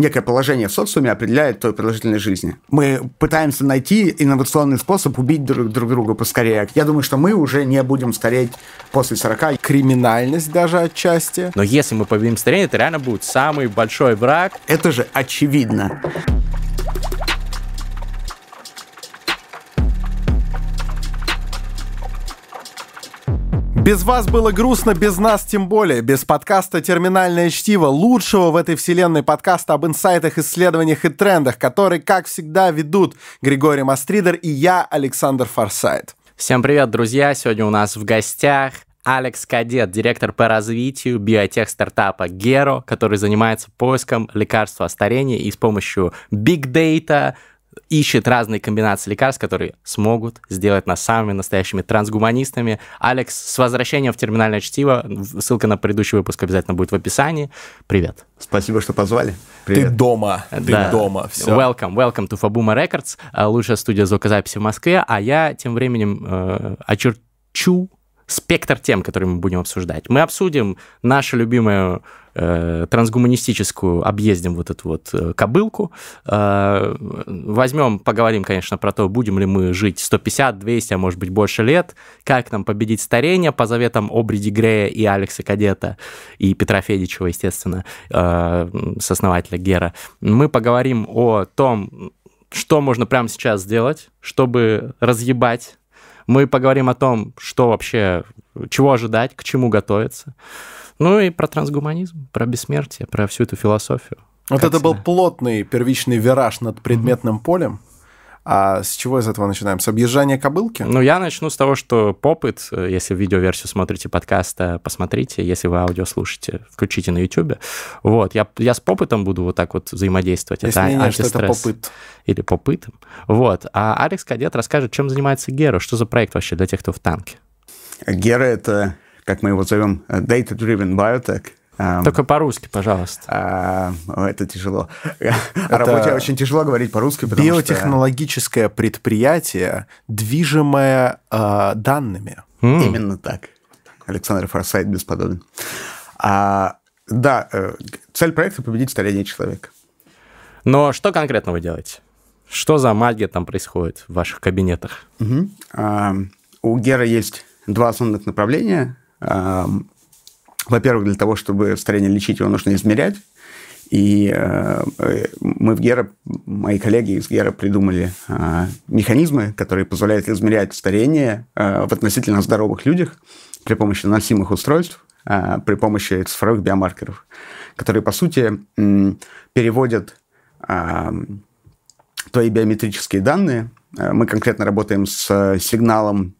некое положение в социуме определяет твою продолжительность жизни. Мы пытаемся найти инновационный способ убить друг, друг друга поскорее. Я думаю, что мы уже не будем стареть после 40. Криминальность даже отчасти. Но если мы победим старение, это реально будет самый большой враг. Это же очевидно. Без вас было грустно, без нас тем более. Без подкаста «Терминальное чтиво», лучшего в этой вселенной подкаста об инсайтах, исследованиях и трендах, который, как всегда, ведут Григорий Мастридер и я, Александр Форсайт. Всем привет, друзья! Сегодня у нас в гостях Алекс Кадет, директор по развитию биотех стартапа Gero, который занимается поиском лекарства от старения и с помощью Data, ищет разные комбинации лекарств, которые смогут сделать нас самыми настоящими трансгуманистами. Алекс, с возвращением в терминальное чтиво. Ссылка на предыдущий выпуск обязательно будет в описании. Привет. Спасибо, что позвали. Привет. Ты дома. Ты да. дома. Все. Welcome. Welcome to Fabuma Records. Э, лучшая студия звукозаписи в Москве. А я тем временем э, очерчу спектр тем, которые мы будем обсуждать. Мы обсудим нашу любимую э, трансгуманистическую, объездим вот эту вот э, кобылку, э, возьмем, поговорим, конечно, про то, будем ли мы жить 150, 200, а может быть больше лет, как нам победить старение по заветам Обриди Грея и Алекса Кадета, и Петра Федичева, естественно, э, сооснователя Гера. Мы поговорим о том, что можно прямо сейчас сделать, чтобы разъебать мы поговорим о том, что вообще, чего ожидать, к чему готовиться. Ну и про трансгуманизм, про бессмертие, про всю эту философию. Вот это был плотный первичный вираж над предметным mm-hmm. полем. А с чего из этого начинаем? С объезжания кобылки? Ну, я начну с того, что попыт, э, если видеоверсию смотрите подкаста, посмотрите, если вы аудио слушаете, включите на YouTube. Вот, я, я с попытом буду вот так вот взаимодействовать. Есть это мнение, что это попыт. Или попытом. Вот. А Алекс Кадет расскажет, чем занимается Гера, что за проект вообще для тех, кто в танке. Гера — это, как мы его зовем, Data-Driven Biotech — только по-русски, пожалуйста. А, это тяжело. О работе очень тяжело говорить по-русски, потому Биотехнологическое что... предприятие, движимое э, данными. Mm. Именно так. Александр Форсайт бесподобен. А, да, э, цель проекта – победить старение человека. Но что конкретно вы делаете? Что за магия там происходит в ваших кабинетах? Угу. А, у Гера есть два основных направления. Во-первых, для того, чтобы старение лечить, его нужно измерять. И э, мы в Гера, мои коллеги из Гера придумали э, механизмы, которые позволяют измерять старение э, в относительно здоровых людях при помощи наносимых устройств, э, при помощи цифровых биомаркеров, которые, по сути, э, переводят э, твои биометрические данные. Э, мы конкретно работаем с сигналом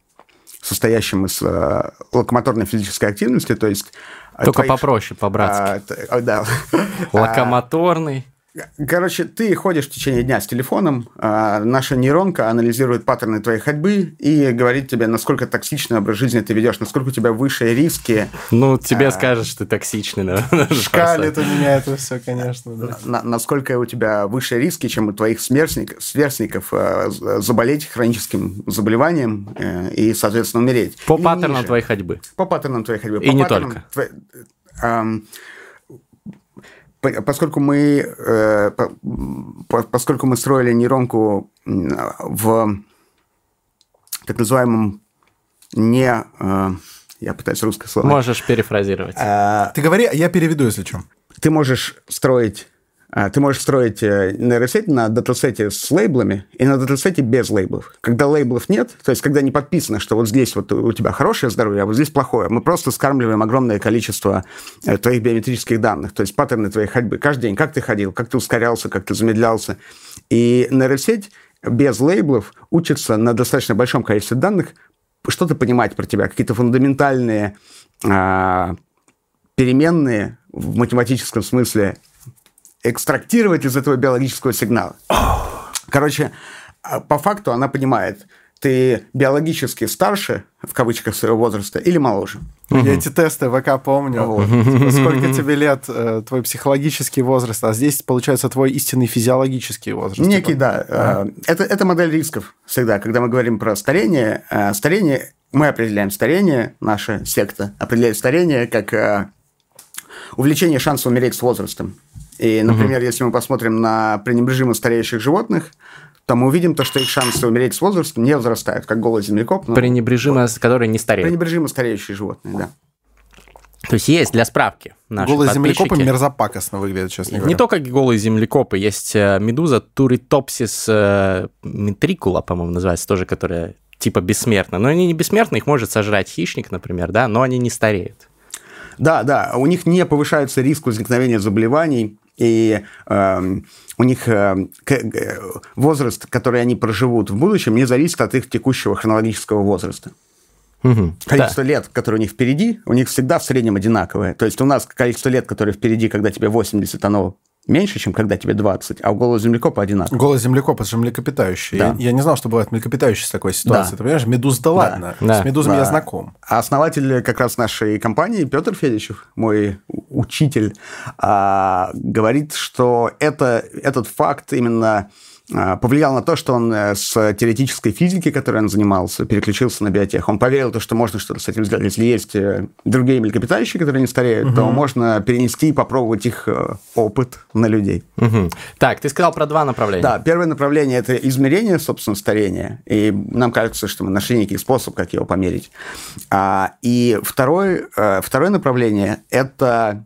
состоящим из э, локомоторной физической активности, то есть а Только твоих... попроще, по-братски. А, да. Локомоторный. Короче, ты ходишь в течение дня с телефоном, а наша нейронка анализирует паттерны твоей ходьбы и говорит тебе, насколько токсичный образ жизни ты ведешь, насколько у тебя выше риски. Ну, тебе а, скажет, что ты токсичный. Да? Шкалит у меня это все, конечно. Да. На, насколько у тебя выше риски, чем у твоих сверстников, сверстников а, заболеть хроническим заболеванием э, и, соответственно, умереть. По и паттернам ниже. твоей ходьбы. По паттернам твоей ходьбы. И по не только. Твоей, поскольку мы, э, поскольку мы строили нейронку в так называемом не... Э, я пытаюсь русское слово. Можешь перефразировать. А, Ты говори, а я переведу, если что. Ты можешь строить ты можешь строить э, нейросеть на датасете с лейблами и на датасете без лейблов. Когда лейблов нет, то есть когда не подписано, что вот здесь вот у тебя хорошее здоровье, а вот здесь плохое, мы просто скармливаем огромное количество э, твоих биометрических данных, то есть паттерны твоей ходьбы. Каждый день, как ты ходил, как ты ускорялся, как ты замедлялся. И нейросеть без лейблов учится на достаточно большом количестве данных что-то понимать про тебя, какие-то фундаментальные а, переменные в математическом смысле экстрактировать из этого биологического сигнала. Короче, а, по факту она понимает, ты биологически старше, в кавычках, своего возраста или моложе. Я эти тесты ВК помню. Вот. Типа, сколько тебе лет, э, твой психологический возраст, а здесь, получается, твой истинный физиологический возраст. Некий, типа. да. А. Это, это модель рисков всегда. Когда мы говорим про старение, э, старение, мы определяем старение, наша секта определяет старение как э, увеличение шанса умереть с возрастом. И, например, угу. если мы посмотрим на пренебрежимо стареющих животных, то мы увидим то, что их шансы умереть с возрастом не возрастают, как голый землекоп. Но... Пренебрежимо, вот. которые не стареют. Пренебрежимо стареющие животные, да. То есть есть для справки. Голые землекопы мерзопакостно выглядят, честно говоря. Не только голые землекопы, есть э, медуза Туритопсис э, метрикула, по-моему, называется, тоже, которая типа бессмертна. Но они не бессмертны, их может сожрать хищник, например, да, но они не стареют. Да, да, у них не повышается риск возникновения заболеваний, и э, у них э, возраст, который они проживут в будущем, не зависит от их текущего хронологического возраста. Угу, количество да. лет, которые у них впереди, у них всегда в среднем одинаковое. То есть у нас количество лет, которые впереди, когда тебе 80, оно меньше, чем когда тебе 20, а у голого землекопа одинаково. Голый землекоп – это же млекопитающий. Да. Я, я не знал, что бывает млекопитающий с такой ситуацией. Да. Ты понимаешь, медуз да ладно. Да. С медузами да. я знаком. А основатель как раз нашей компании Петр Федичев, мой учитель, а, говорит, что это, этот факт именно повлиял на то, что он э, с теоретической физики, которой он занимался, переключился на биотех. Он поверил, то, что можно что-то с этим сделать. Если есть э, другие млекопитающие, которые не стареют, угу. то можно перенести и попробовать их э, опыт на людей. Угу. Так, ты сказал про два направления. Да, первое направление – это измерение, собственно, старения. И нам кажется, что мы нашли некий способ, как его померить. А, и второе, второе направление – это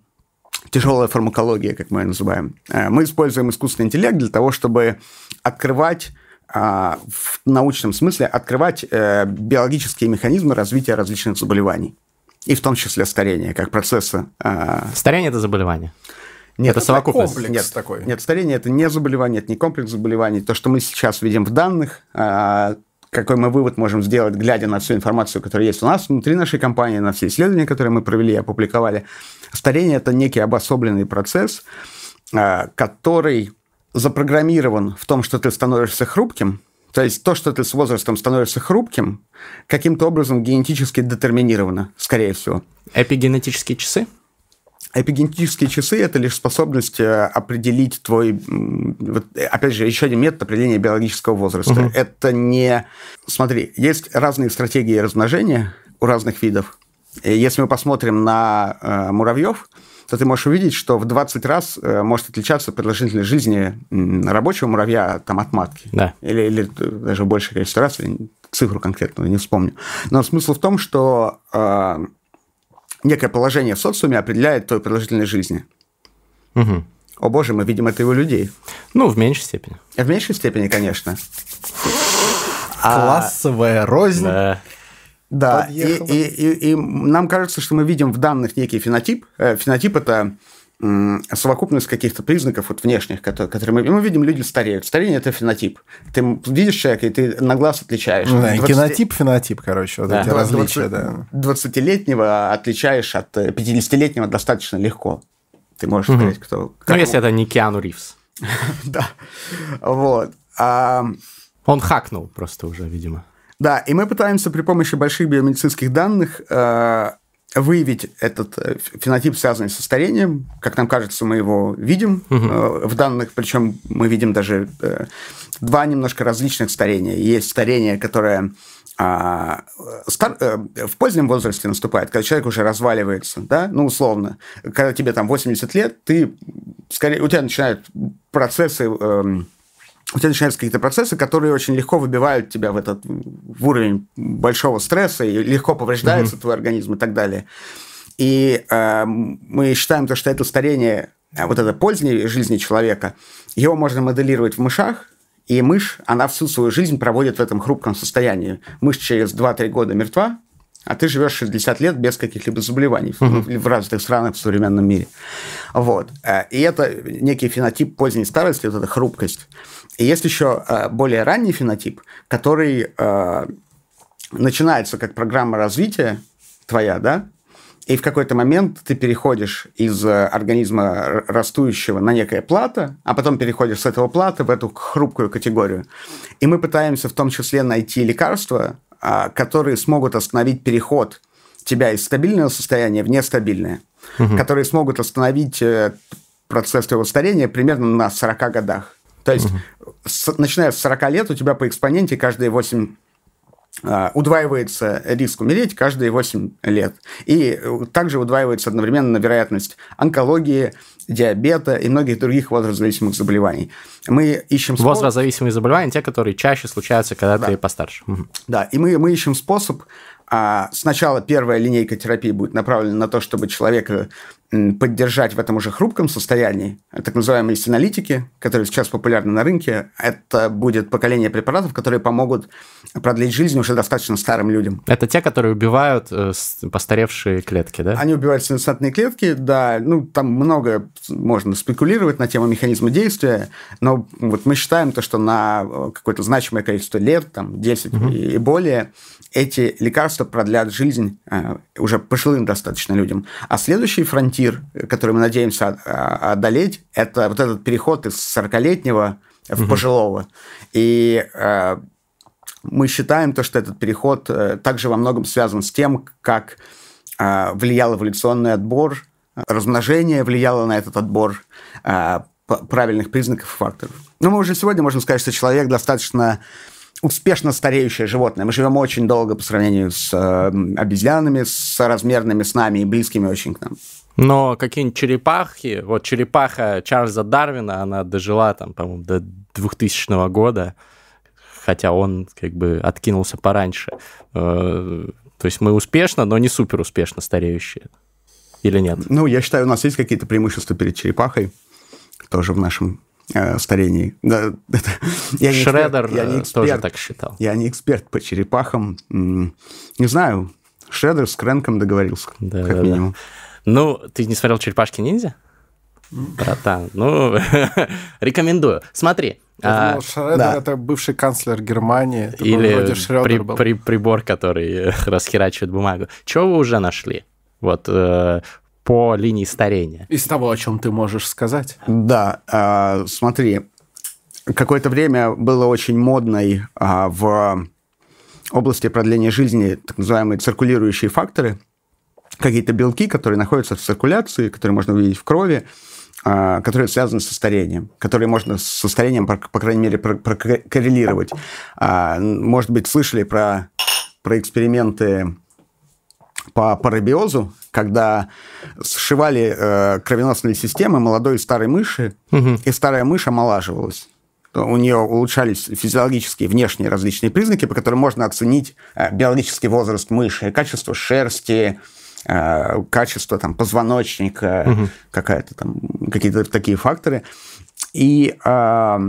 тяжелая фармакология, как мы ее называем. Мы используем искусственный интеллект для того, чтобы открывать а, в научном смысле открывать э, биологические механизмы развития различных заболеваний. И в том числе старения, как процесса. А, старение – это заболевание? Нет, это, это совокупность. Комплекс нет, такой. Нет, старение – это не заболевание, это не комплекс заболеваний. То, что мы сейчас видим в данных, а, какой мы вывод можем сделать, глядя на всю информацию, которая есть у нас внутри нашей компании, на все исследования, которые мы провели и опубликовали. Старение – это некий обособленный процесс, который запрограммирован в том, что ты становишься хрупким, то есть то, что ты с возрастом становишься хрупким, каким-то образом генетически детерминировано, скорее всего. Эпигенетические часы? Эпигенетические часы – это лишь способность э, определить твой... Вот, опять же, еще один метод определения биологического возраста. Угу. Это не... Смотри, есть разные стратегии размножения у разных видов. Если мы посмотрим на э, муравьев, то ты можешь увидеть, что в 20 раз э, может отличаться продолжительность жизни рабочего муравья там, от матки. Да. Или, или даже большее количество раз, цифру конкретно не вспомню. Но смысл в том, что э, некое положение в социуме определяет твою продолжительность жизни. Угу. О боже, мы видим это и у людей. Ну, в меньшей степени. В меньшей степени, конечно. Классовая а... рознь. Да. Да, и, и, и, и нам кажется, что мы видим в данных некий фенотип. Э, фенотип – это совокупность каких-то признаков вот внешних, которые, которые мы, мы видим, люди стареют. Старение – это фенотип. Ты видишь человека, и ты на глаз отличаешь. Ну, да, 20... генотип, фенотип, короче, вот да. эти 20, различия, 20, да. 20-летнего отличаешь от 50-летнего достаточно легко. Ты можешь угу. сказать, кто... Ну, если это не Киану Ривз. да, вот. Он хакнул просто уже, видимо. Да, и мы пытаемся при помощи больших биомедицинских данных э, выявить этот э, фенотип, связанный со старением. Как нам кажется, мы его видим угу. в данных, причем мы видим даже два немножко различных старения. Есть старение, которое а, стар, в позднем возрасте наступает, когда человек уже разваливается, да, ну, условно. Когда тебе там 80 лет, ты скорее, у тебя начинают процессы эм, у тебя начинаются какие-то процессы, которые очень легко выбивают тебя в этот в уровень большого стресса, и легко повреждается mm-hmm. твой организм и так далее. И э, мы считаем то, что это старение, э, вот это поздней жизни человека, его можно моделировать в мышах, и мышь, она всю свою жизнь проводит в этом хрупком состоянии. Мышь через 2-3 года мертва, а ты живешь 60 лет без каких-либо заболеваний uh-huh. в разных странах в современном мире. Вот. Э, и это некий фенотип поздней старости, вот эта хрупкость. И есть еще э, более ранний фенотип, который э, начинается как программа развития твоя, да, и в какой-то момент ты переходишь из э, организма растущего на некое плато, а потом переходишь с этого плата в эту хрупкую категорию. И мы пытаемся в том числе найти лекарства, которые смогут остановить переход тебя из стабильного состояния в нестабильное, угу. которые смогут остановить процесс твоего старения примерно на 40 годах. То есть, угу. с, начиная с 40 лет, у тебя по экспоненте каждые 8 а, удваивается риск умереть каждые 8 лет. И также удваивается одновременно вероятность онкологии, диабета и многих других возрастзависимых заболеваний. Мы ищем способ... Возрастзависимые заболевания, те, которые чаще случаются, когда да. ты постарше. Да, и мы, мы ищем способ сначала первая линейка терапии будет направлена на то, чтобы человека поддержать в этом уже хрупком состоянии, так называемые синолитики, которые сейчас популярны на рынке, это будет поколение препаратов, которые помогут продлить жизнь уже достаточно старым людям. Это те, которые убивают э, постаревшие клетки, да? Они убивают сенсатные клетки, да. Ну, там много можно спекулировать на тему механизма действия, но вот мы считаем то, что на э, какое-то значимое количество лет, там, 10 угу. и более, эти лекарства продлят жизнь э, уже пожилым достаточно людям. А следующий фронтир, который мы надеемся одолеть, это вот этот переход из 40-летнего в угу. пожилого. И э, мы считаем то, что этот переход э, также во многом связан с тем, как влиял эволюционный отбор, размножение влияло на этот отбор правильных признаков и факторов. Но мы уже сегодня можем сказать, что человек достаточно успешно стареющее животное. Мы живем очень долго по сравнению с э, обезьянами, с размерными с нами и близкими очень к нам. Но какие-нибудь черепахи, вот черепаха Чарльза Дарвина, она дожила там, по-моему, до 2000 года, хотя он как бы откинулся пораньше. Э, то есть мы успешно, но не супер успешно стареющие. Или нет? Ну, я считаю, у нас есть какие-то преимущества перед черепахой, тоже в нашем э, старении. Да, это, я не Шредер эксперт, я не эксперт, тоже так считал. Я не эксперт по черепахам. Не знаю, Шредер с Крэнком договорился, да, как да, минимум. Да. Ну, ты не смотрел «Черепашки-ниндзя»? Братан, ну, рекомендую. Смотри. Я думал, Шредер да. это бывший канцлер Германии. Или при, при, прибор, который расхерачивает бумагу. Чего вы уже нашли? Вот э, по линии старения. Из того, о чем ты можешь сказать. Да, э, смотри, какое-то время было очень модной э, в области продления жизни так называемые циркулирующие факторы – какие-то белки, которые находятся в циркуляции, которые можно увидеть в крови, а, которые связаны со старением, которые можно со старением, по, по крайней мере, прокоррелировать. А, может быть, слышали про, про эксперименты по парабиозу, когда сшивали э, кровеносные системы молодой и старой мыши, угу. и старая мышь омолаживалась у нее улучшались физиологические внешние различные признаки, по которым можно оценить э, биологический возраст мыши, качество шерсти, Э, качество там, позвоночника, угу. какая-то там, какие-то такие факторы. И э,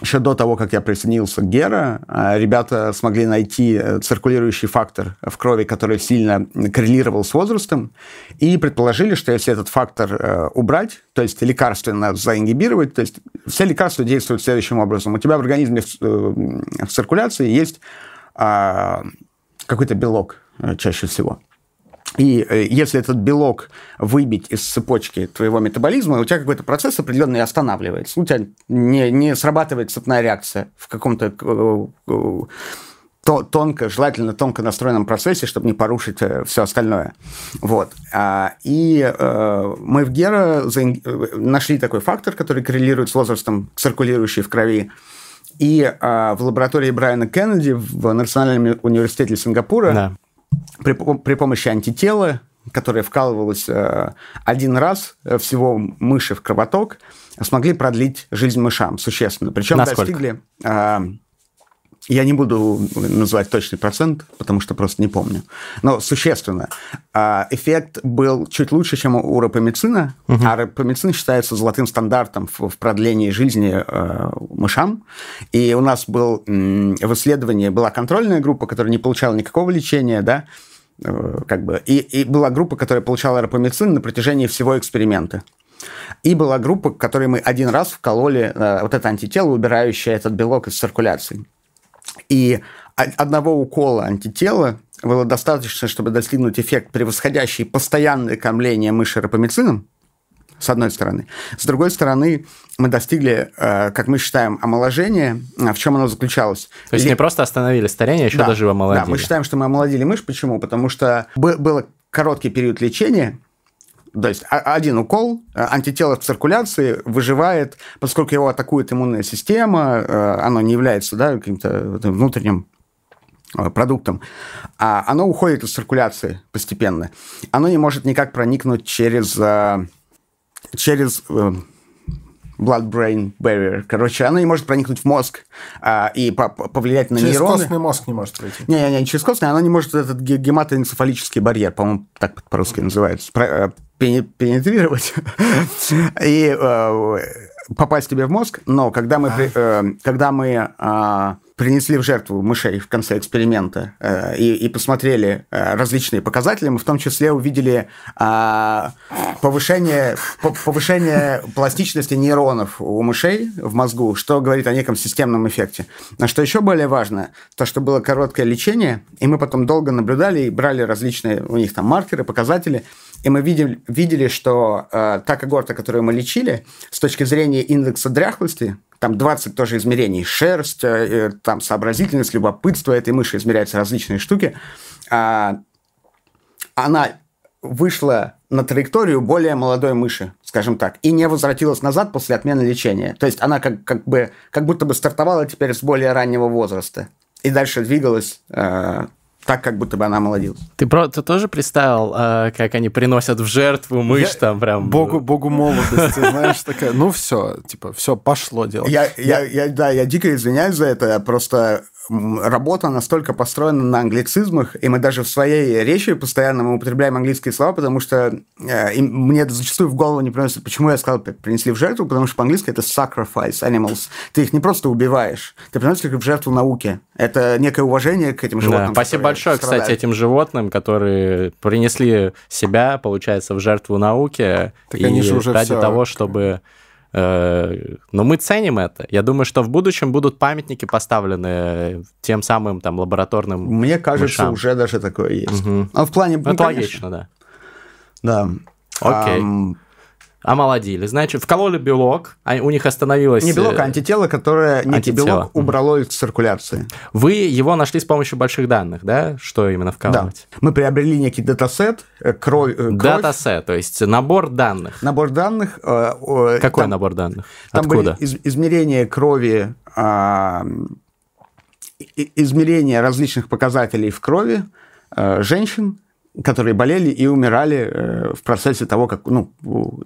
еще до того, как я присоединился к Гера, э, ребята смогли найти э, циркулирующий фактор в крови, который сильно коррелировал с возрастом, и предположили, что если этот фактор убрать, то есть лекарственно заингибировать, то есть все лекарства действуют следующим образом. У тебя в организме в, циркуляции есть какой-то белок чаще всего. И э, если этот белок выбить из цепочки твоего метаболизма, у тебя какой-то процесс определенный останавливается. У тебя не, не срабатывает цепная реакция в каком-то э, э, то, тонко, желательно тонко настроенном процессе, чтобы не порушить все остальное. Вот. А, и мы в Гера нашли такой фактор, который коррелирует с возрастом, циркулирующий в крови. И э, в лаборатории Брайана Кеннеди в Национальном университете Сингапура да при, при помощи антитела, которое вкалывалось э, один раз э, всего мыши в кровоток, смогли продлить жизнь мышам существенно. Причем Насколько? достигли... Э, я не буду называть точный процент, потому что просто не помню. Но существенно. Эффект был чуть лучше, чем у рапамицина, угу. а рапамицин считается золотым стандартом в продлении жизни мышам. И у нас был в исследовании была контрольная группа, которая не получала никакого лечения, да, Э, как бы, и, и была группа, которая получала рапамицин на протяжении всего эксперимента. И была группа, которой мы один раз вкололи э, вот это антитело, убирающее этот белок из циркуляции. И одного укола антитела было достаточно, чтобы достигнуть эффект, превосходящий постоянное кормление мыши рапамицином, с одной стороны. С другой стороны, мы достигли, э, как мы считаем, омоложения. В чем оно заключалось? То есть Ли... не просто остановили старение, а еще да, даже омолодили. Да, мы считаем, что мы омолодили мышь. Почему? Потому что был короткий период лечения, то есть один укол, э, антитело в циркуляции выживает, поскольку его атакует иммунная система, э, оно не является да, каким-то внутренним э, продуктом, а оно уходит из циркуляции постепенно. Оно не может никак проникнуть через, через blood-brain barrier. Короче, оно не может проникнуть в мозг а, и по повлиять на через нейроны. костный мозг не может пройти. Не-не-не, через костный, оно не может этот ге- гематоэнцефалический барьер, по-моему, так по-русски называется, про- э, пене- пенетрировать и э, попасть тебе в мозг. Но когда мы, э, когда мы а, принесли в жертву мышей в конце эксперимента э, и, и посмотрели различные показатели, мы в том числе увидели а, повышение, по- повышение пластичности нейронов у мышей в мозгу, что говорит о неком системном эффекте. А что еще более важно, то, что было короткое лечение, и мы потом долго наблюдали и брали различные у них там маркеры, показатели, и мы видели, видели что э, та когорта, которую мы лечили, с точки зрения индекса дряхлости, там 20 тоже измерений, шерсть, э, э, там сообразительность, любопытство этой мыши, измеряются различные штуки, а, она вышла на траекторию более молодой мыши, скажем так, и не возвратилась назад после отмены лечения. То есть она как, как, бы, как будто бы стартовала теперь с более раннего возраста и дальше двигалась э, так, как будто бы она молодилась. Ты, про, ты тоже представил, э, как они приносят в жертву мышь Я- там прям... Богу, богу молодости, знаешь, такая, ну все, типа, все, пошло дело. Я, я, я, да, я дико извиняюсь за это, просто м, работа настолько построена на англицизмах, и мы даже в своей речи постоянно мы употребляем английские слова, потому что э, мне зачастую в голову не приносит, почему я сказал, принесли в жертву, потому что по-английски это sacrifice animals. Ты их не просто убиваешь, ты приносишь их в жертву науке. Это некое уважение к этим Да, животным. спасибо которые большое, кстати, страдают. этим животным, которые принесли себя, получается, в жертву науке. Так и они же уже ради всё. того, чтобы... Но мы ценим это. Я думаю, что в будущем будут памятники поставлены тем самым там лабораторным... Мне кажется, мышам. уже даже такое есть. Мгм. А в плане... Ну, это конечно. логично, да. Да. Окей. Ам, Омолодили. Значит, вкололи белок, а у них остановилось... не белок, э, а антитело, которое некий антитело. белок убрало из циркуляции. Вы его нашли с помощью больших данных, да? Что именно Да. вкалывать? Мы приобрели некий датасет, э, кровь, э, кровь, Датасет, то есть набор данных. набор данных. э, э, Какой там- набор данных? Там Откуда? были из- измерения крови, а, и- измерения различных показателей в крови э, женщин, которые болели и умирали э, в процессе того, как, ну,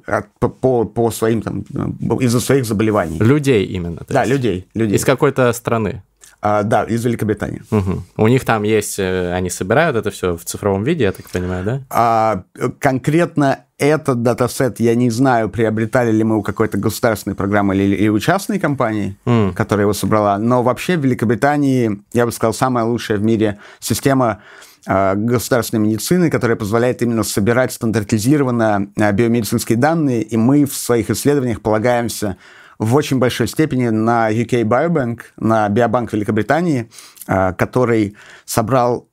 от- по, по, своим там, э, из-за своих заболеваний. Людей именно. Да, есть. людей, людей. Из какой-то страны. А, да, из Великобритании. Мгм. У них там есть, э, они собирают это все в цифровом виде, я так понимаю, да? А конкретно этот датасет, я не знаю, приобретали ли мы у какой-то государственной программы или, или у частной компании, М. которая его собрала. Но вообще в Великобритании, я бы сказал, самая лучшая в мире система государственной медицины, которая позволяет именно собирать стандартизированно э, биомедицинские данные, и мы в своих исследованиях полагаемся в очень большой степени на UK Biobank, на биобанк Великобритании, э, который собрал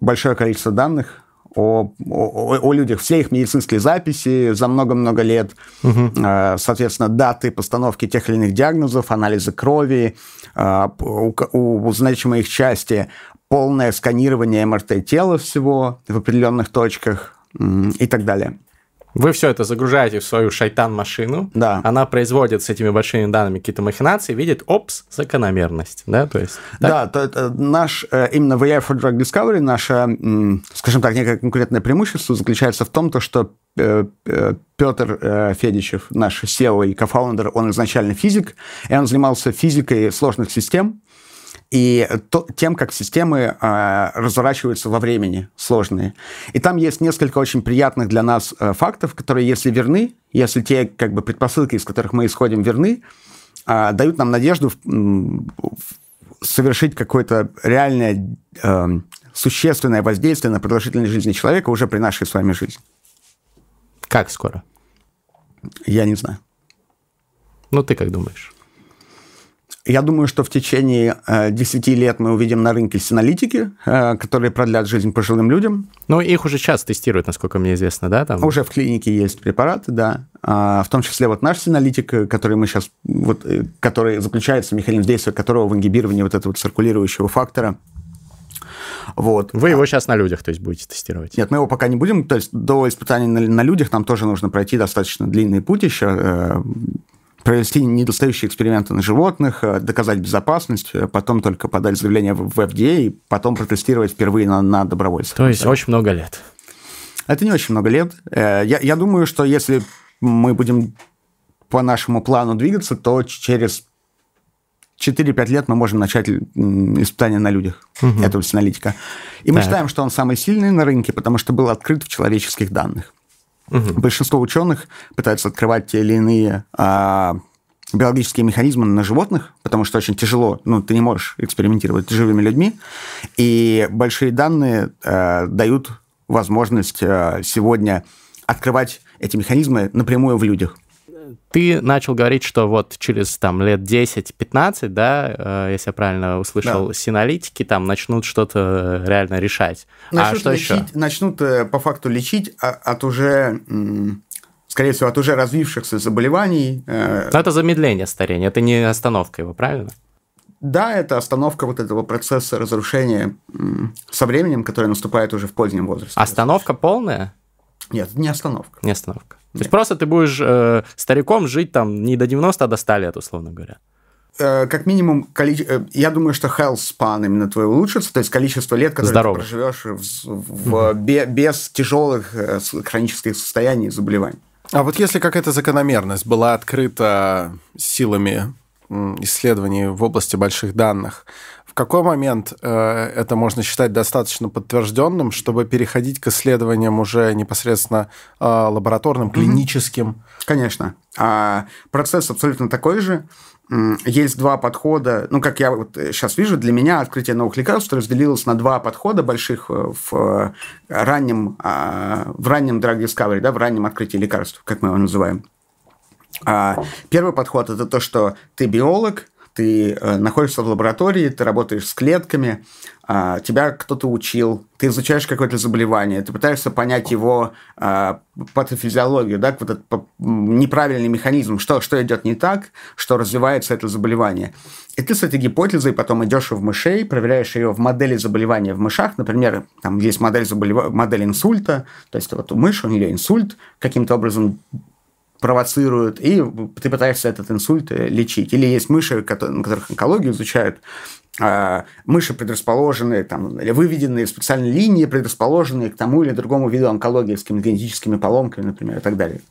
большое количество данных о, о, о людях, все их медицинские записи за много-много лет, Э, соответственно, даты постановки тех или иных диагнозов, анализы крови, у, ка- у значимой их части, полное сканирование МРТ тела всего в определенных точках и так далее. Вы все это загружаете в свою шайтан-машину, Да. она производит с этими большими данными какие-то махинации, видит, опс, закономерность, да, то есть... так? Да, то это наш, э, именно в AI for Drug Discovery наше, скажем так, некое конкурентное преимущество заключается в том, то, что э, э, Петр Федичев, наш SEO и кофаундер, он изначально физик, и он занимался физикой сложных систем, и то- тем, как системы э, разворачиваются во времени, сложные. И там есть несколько очень приятных для нас э, фактов, которые, если верны, если те как бы предпосылки, из которых мы исходим, верны, э, дают нам надежду в- в- совершить какое-то реальное э, существенное воздействие на продолжительность жизни человека уже при нашей с вами жизни. Как скоро? Я не знаю. Ну, ты как думаешь? Я думаю, что в течение э, 10 лет мы увидим на рынке синалитики, э, которые продлят жизнь пожилым людям. Ну, их уже сейчас тестируют, насколько мне известно, да, там? Уже в клинике есть препараты, да. А, в том числе вот наш синалитик, э, который мы сейчас, вот, э, который заключается, механизм действия которого в ингибировании вот этого циркулирующего фактора. Вот. Вы его сейчас на людях, то есть, будете тестировать? Нет, мы его пока не будем. То есть до испытаний на, на людях нам тоже нужно пройти достаточно длинный путь еще. э, провести недостающие эксперименты на животных, э, доказать безопасность, э, потом только подать заявление в FDA, и потом протестировать впервые на, на добровольцах. То есть очень много лет. Это не очень много лет. Э, я, я думаю, что если мы будем по нашему плану двигаться, то через 4-5 лет мы можем начать испытания на людях угу. этого синалитика. И так. мы считаем, что он самый сильный на рынке, потому что был открыт в человеческих данных. Угу. Большинство ученых пытаются открывать те или иные а, биологические механизмы на животных, потому что очень тяжело, ну, ты не можешь экспериментировать с живыми людьми, и большие данные а, дают возможность а, сегодня открывать эти механизмы напрямую в людях ты начал говорить, что вот через там лет 10-15, да, э, если я правильно услышал, да. синалитики там начнут что-то реально решать. А начнут а что лечить, еще? Начнут э, по факту лечить от уже скорее всего, от уже развившихся заболеваний. Э, Но это замедление старения, это не остановка его, правильно? Да, это остановка вот этого процесса разрушения со временем, который наступает уже в позднем возрасте. Остановка полная? Нет, не остановка. Не остановка. То есть просто ты будешь э, стариком жить там не до 90, а до 100 лет, условно говоря. Э, как минимум, коли... Э, я думаю, что health span именно твой улучшится, то есть количество лет, которые Здорово. ты проживешь в, в, угу. без тяжелых э, хронических состояний и заболеваний. А вот если какая-то закономерность была открыта силами исследований в области больших данных, в какой момент э, это можно считать достаточно подтвержденным, чтобы переходить к исследованиям уже непосредственно э, лабораторным, клиническим? Конечно. А процесс абсолютно такой же. Есть два подхода. Ну, как я вот сейчас вижу, для меня открытие новых лекарств разделилось на два подхода больших э, в раннем, а, в раннем drug discovery, да, в раннем открытии лекарств, как мы его называем. А, первый подход – это то, что ты биолог, ты э, находишься в лаборатории, ты работаешь с клетками, э, тебя кто-то учил, ты изучаешь какое-то заболевание, ты пытаешься понять его э, патофизиологию, да, вот этот неправильный механизм, что, что идет не так, что развивается это заболевание. И ты с этой гипотезой потом идешь в мышей, проверяешь ее в модели заболевания в мышах. Например, там есть модель, заболев... модель инсульта, то есть вот у мыши, у нее инсульт каким-то образом провоцируют, и ты пытаешься этот инсульт э, лечить. Или есть мыши, которые, на которых онкологию изучают, а, мыши предрасположенные, там, или выведенные специальные линии, предрасположенные к тому или другому виду онкологии с какими-то генетическими поломками, например, и так далее.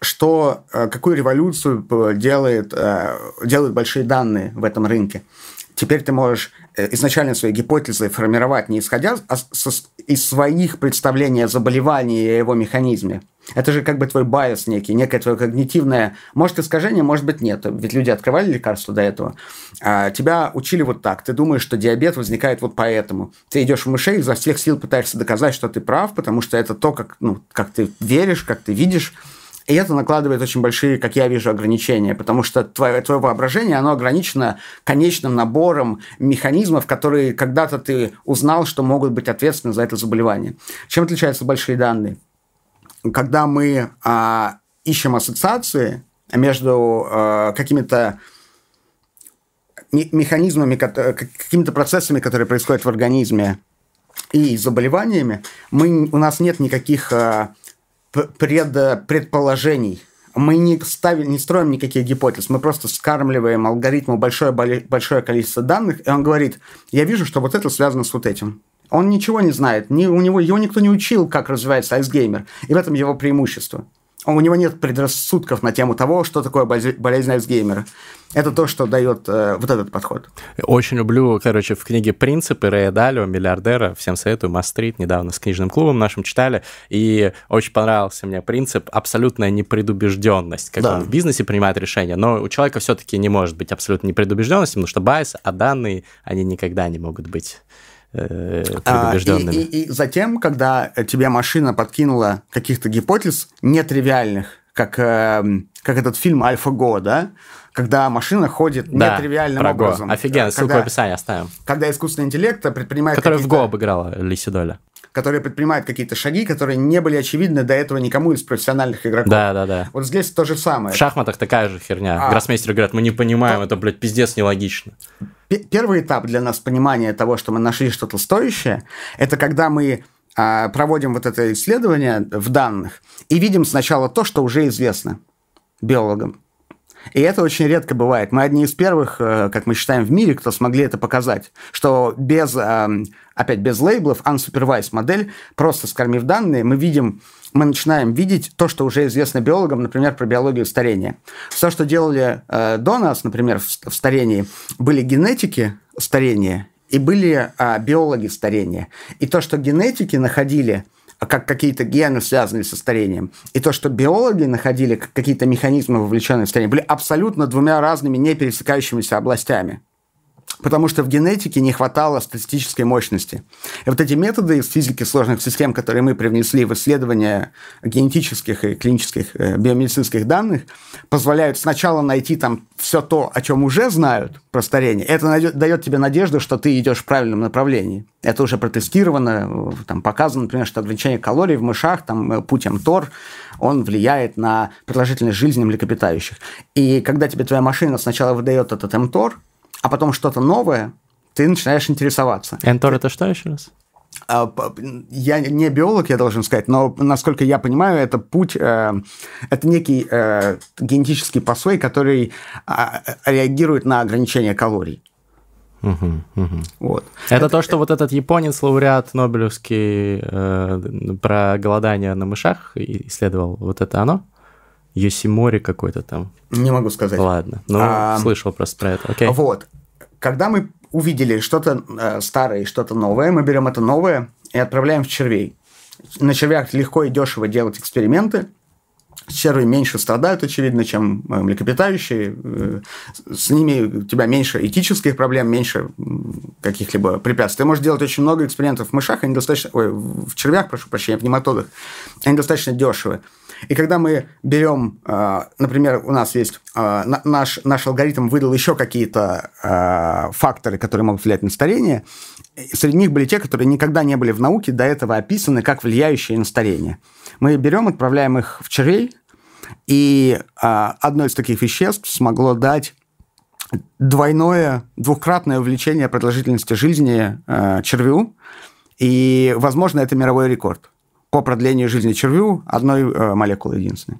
Что, э, какую революцию э, делает, делают большие данные в этом рынке? Теперь ты можешь изначально свои гипотезы формировать не исходя а из своих представлений о заболевании и его механизме, это же как бы твой байс некий, некое твое когнитивное... Может, искажение, может быть, нет. Ведь люди открывали лекарства до этого. А тебя учили вот так. Ты думаешь, что диабет возникает вот поэтому. Ты идешь в мышей, изо всех сил пытаешься доказать, что ты прав, потому что это то, как, ну, как ты веришь, как ты видишь. И это накладывает очень большие, как я вижу, ограничения, потому что твое, твое воображение, оно ограничено конечным набором механизмов, которые когда-то ты узнал, что могут быть ответственны за это заболевание. Чем отличаются большие данные? Когда мы а, ищем ассоциации между а, какими-то механизмами, какими-то процессами, которые происходят в организме, и заболеваниями, мы, у нас нет никаких а, пред, предположений. Мы не, ставим, не строим никаких гипотез, мы просто скармливаем алгоритму большое, большое количество данных, и он говорит, я вижу, что вот это связано с вот этим. Он ничего не знает, ни, у него, его никто не учил, как развивается айсгеймер, и в этом его преимущество. У него нет предрассудков на тему того, что такое болезнь Альцгеймера. Это то, что дает э, вот этот подход. Очень люблю, короче, в книге «Принципы» Рэя Далио, миллиардера, всем советую, Мастрит, недавно с книжным клубом нашим читали, и очень понравился мне принцип абсолютная непредубежденность, как да. он в бизнесе принимает решения, но у человека все-таки не может быть абсолютно непредубежденности, потому что байс, а данные, они никогда не могут быть предубежденными. А, и, и, и затем, когда тебе машина подкинула каких-то гипотез нетривиальных, как, э, как этот фильм «Альфа-Го», да, когда машина ходит да, нетривиальным про образом. Офигенно, ссылку когда, в описании оставим. Когда искусственный интеллект предпринимает Который в Го обыграла Лиси Доля. Который предпринимает какие-то шаги, которые не были очевидны до этого никому из профессиональных игроков. Да, да, да. Вот здесь то же самое. В шахматах такая же херня. А, Гроссмейстеры говорят, мы не понимаем, а, это, блядь, пиздец нелогично. Первый этап для нас понимания того, что мы нашли что-то стоящее, это когда мы а, проводим вот это исследование в данных и видим сначала то, что уже известно биологам. И это очень редко бывает. Мы одни из первых, э, как мы считаем, в мире, кто смогли это показать, что без, эм, опять, без лейблов, unsupervised модель, просто скормив данные, мы видим мы начинаем видеть то, что уже известно биологам, например, про биологию старения. Все, что делали э, до нас, например, в, старении, были генетики старения и были э, биологи старения. И то, что генетики находили как какие-то гены, связанные со старением, и то, что биологи находили какие-то механизмы, вовлеченные в старение, были абсолютно двумя разными, не пересекающимися областями потому что в генетике не хватало статистической мощности. И вот эти методы из физики сложных систем, которые мы привнесли в исследование генетических и клинических э, биомедицинских данных, позволяют сначала найти там все то, о чем уже знают про старение. Это дает тебе надежду, что ты идешь в правильном направлении. Это уже протестировано, там показано, например, что ограничение калорий в мышах, там э, путь МТОР, он влияет на продолжительность жизни млекопитающих. И когда тебе твоя машина сначала выдает этот МТОР, а потом что-то новое, ты начинаешь интересоваться. Энтор это что еще раз? А, я не биолог, я должен сказать, но, насколько я понимаю, это путь, э, это некий э, генетический посой, который а, реагирует на ограничение калорий. Угу, угу. Вот. Это, это то, что вот этот японец, лауреат Нобелевский э, про голодание на мышах исследовал, вот это оно? Йосимори какой-то там. Не могу сказать. Ладно, ну, а, слышал просто про это, окей. Вот. Когда мы увидели что-то э, старое и что-то новое, мы берем это новое и отправляем в червей. На червях легко и дешево делать эксперименты. Черви меньше страдают, очевидно, чем э, млекопитающие. Э, с ними у тебя меньше этических проблем, меньше каких-либо препятствий. Ты можешь делать очень много экспериментов в мышах, они достаточно... Ой, в червях, прошу прощения, в нематодах. Они достаточно дешевые. И когда мы берем, а, например, у нас есть а, наш, наш алгоритм выдал еще какие-то а, факторы, которые могут влиять на старение, среди них были те, которые никогда не были в науке до этого описаны как влияющие на старение. Мы берем, отправляем их в червей, и одно из таких веществ смогло дать двойное, двукратное увеличение продолжительности жизни червю, и, возможно, это мировой рекорд по продлению жизни червю одной э, молекулы единственной.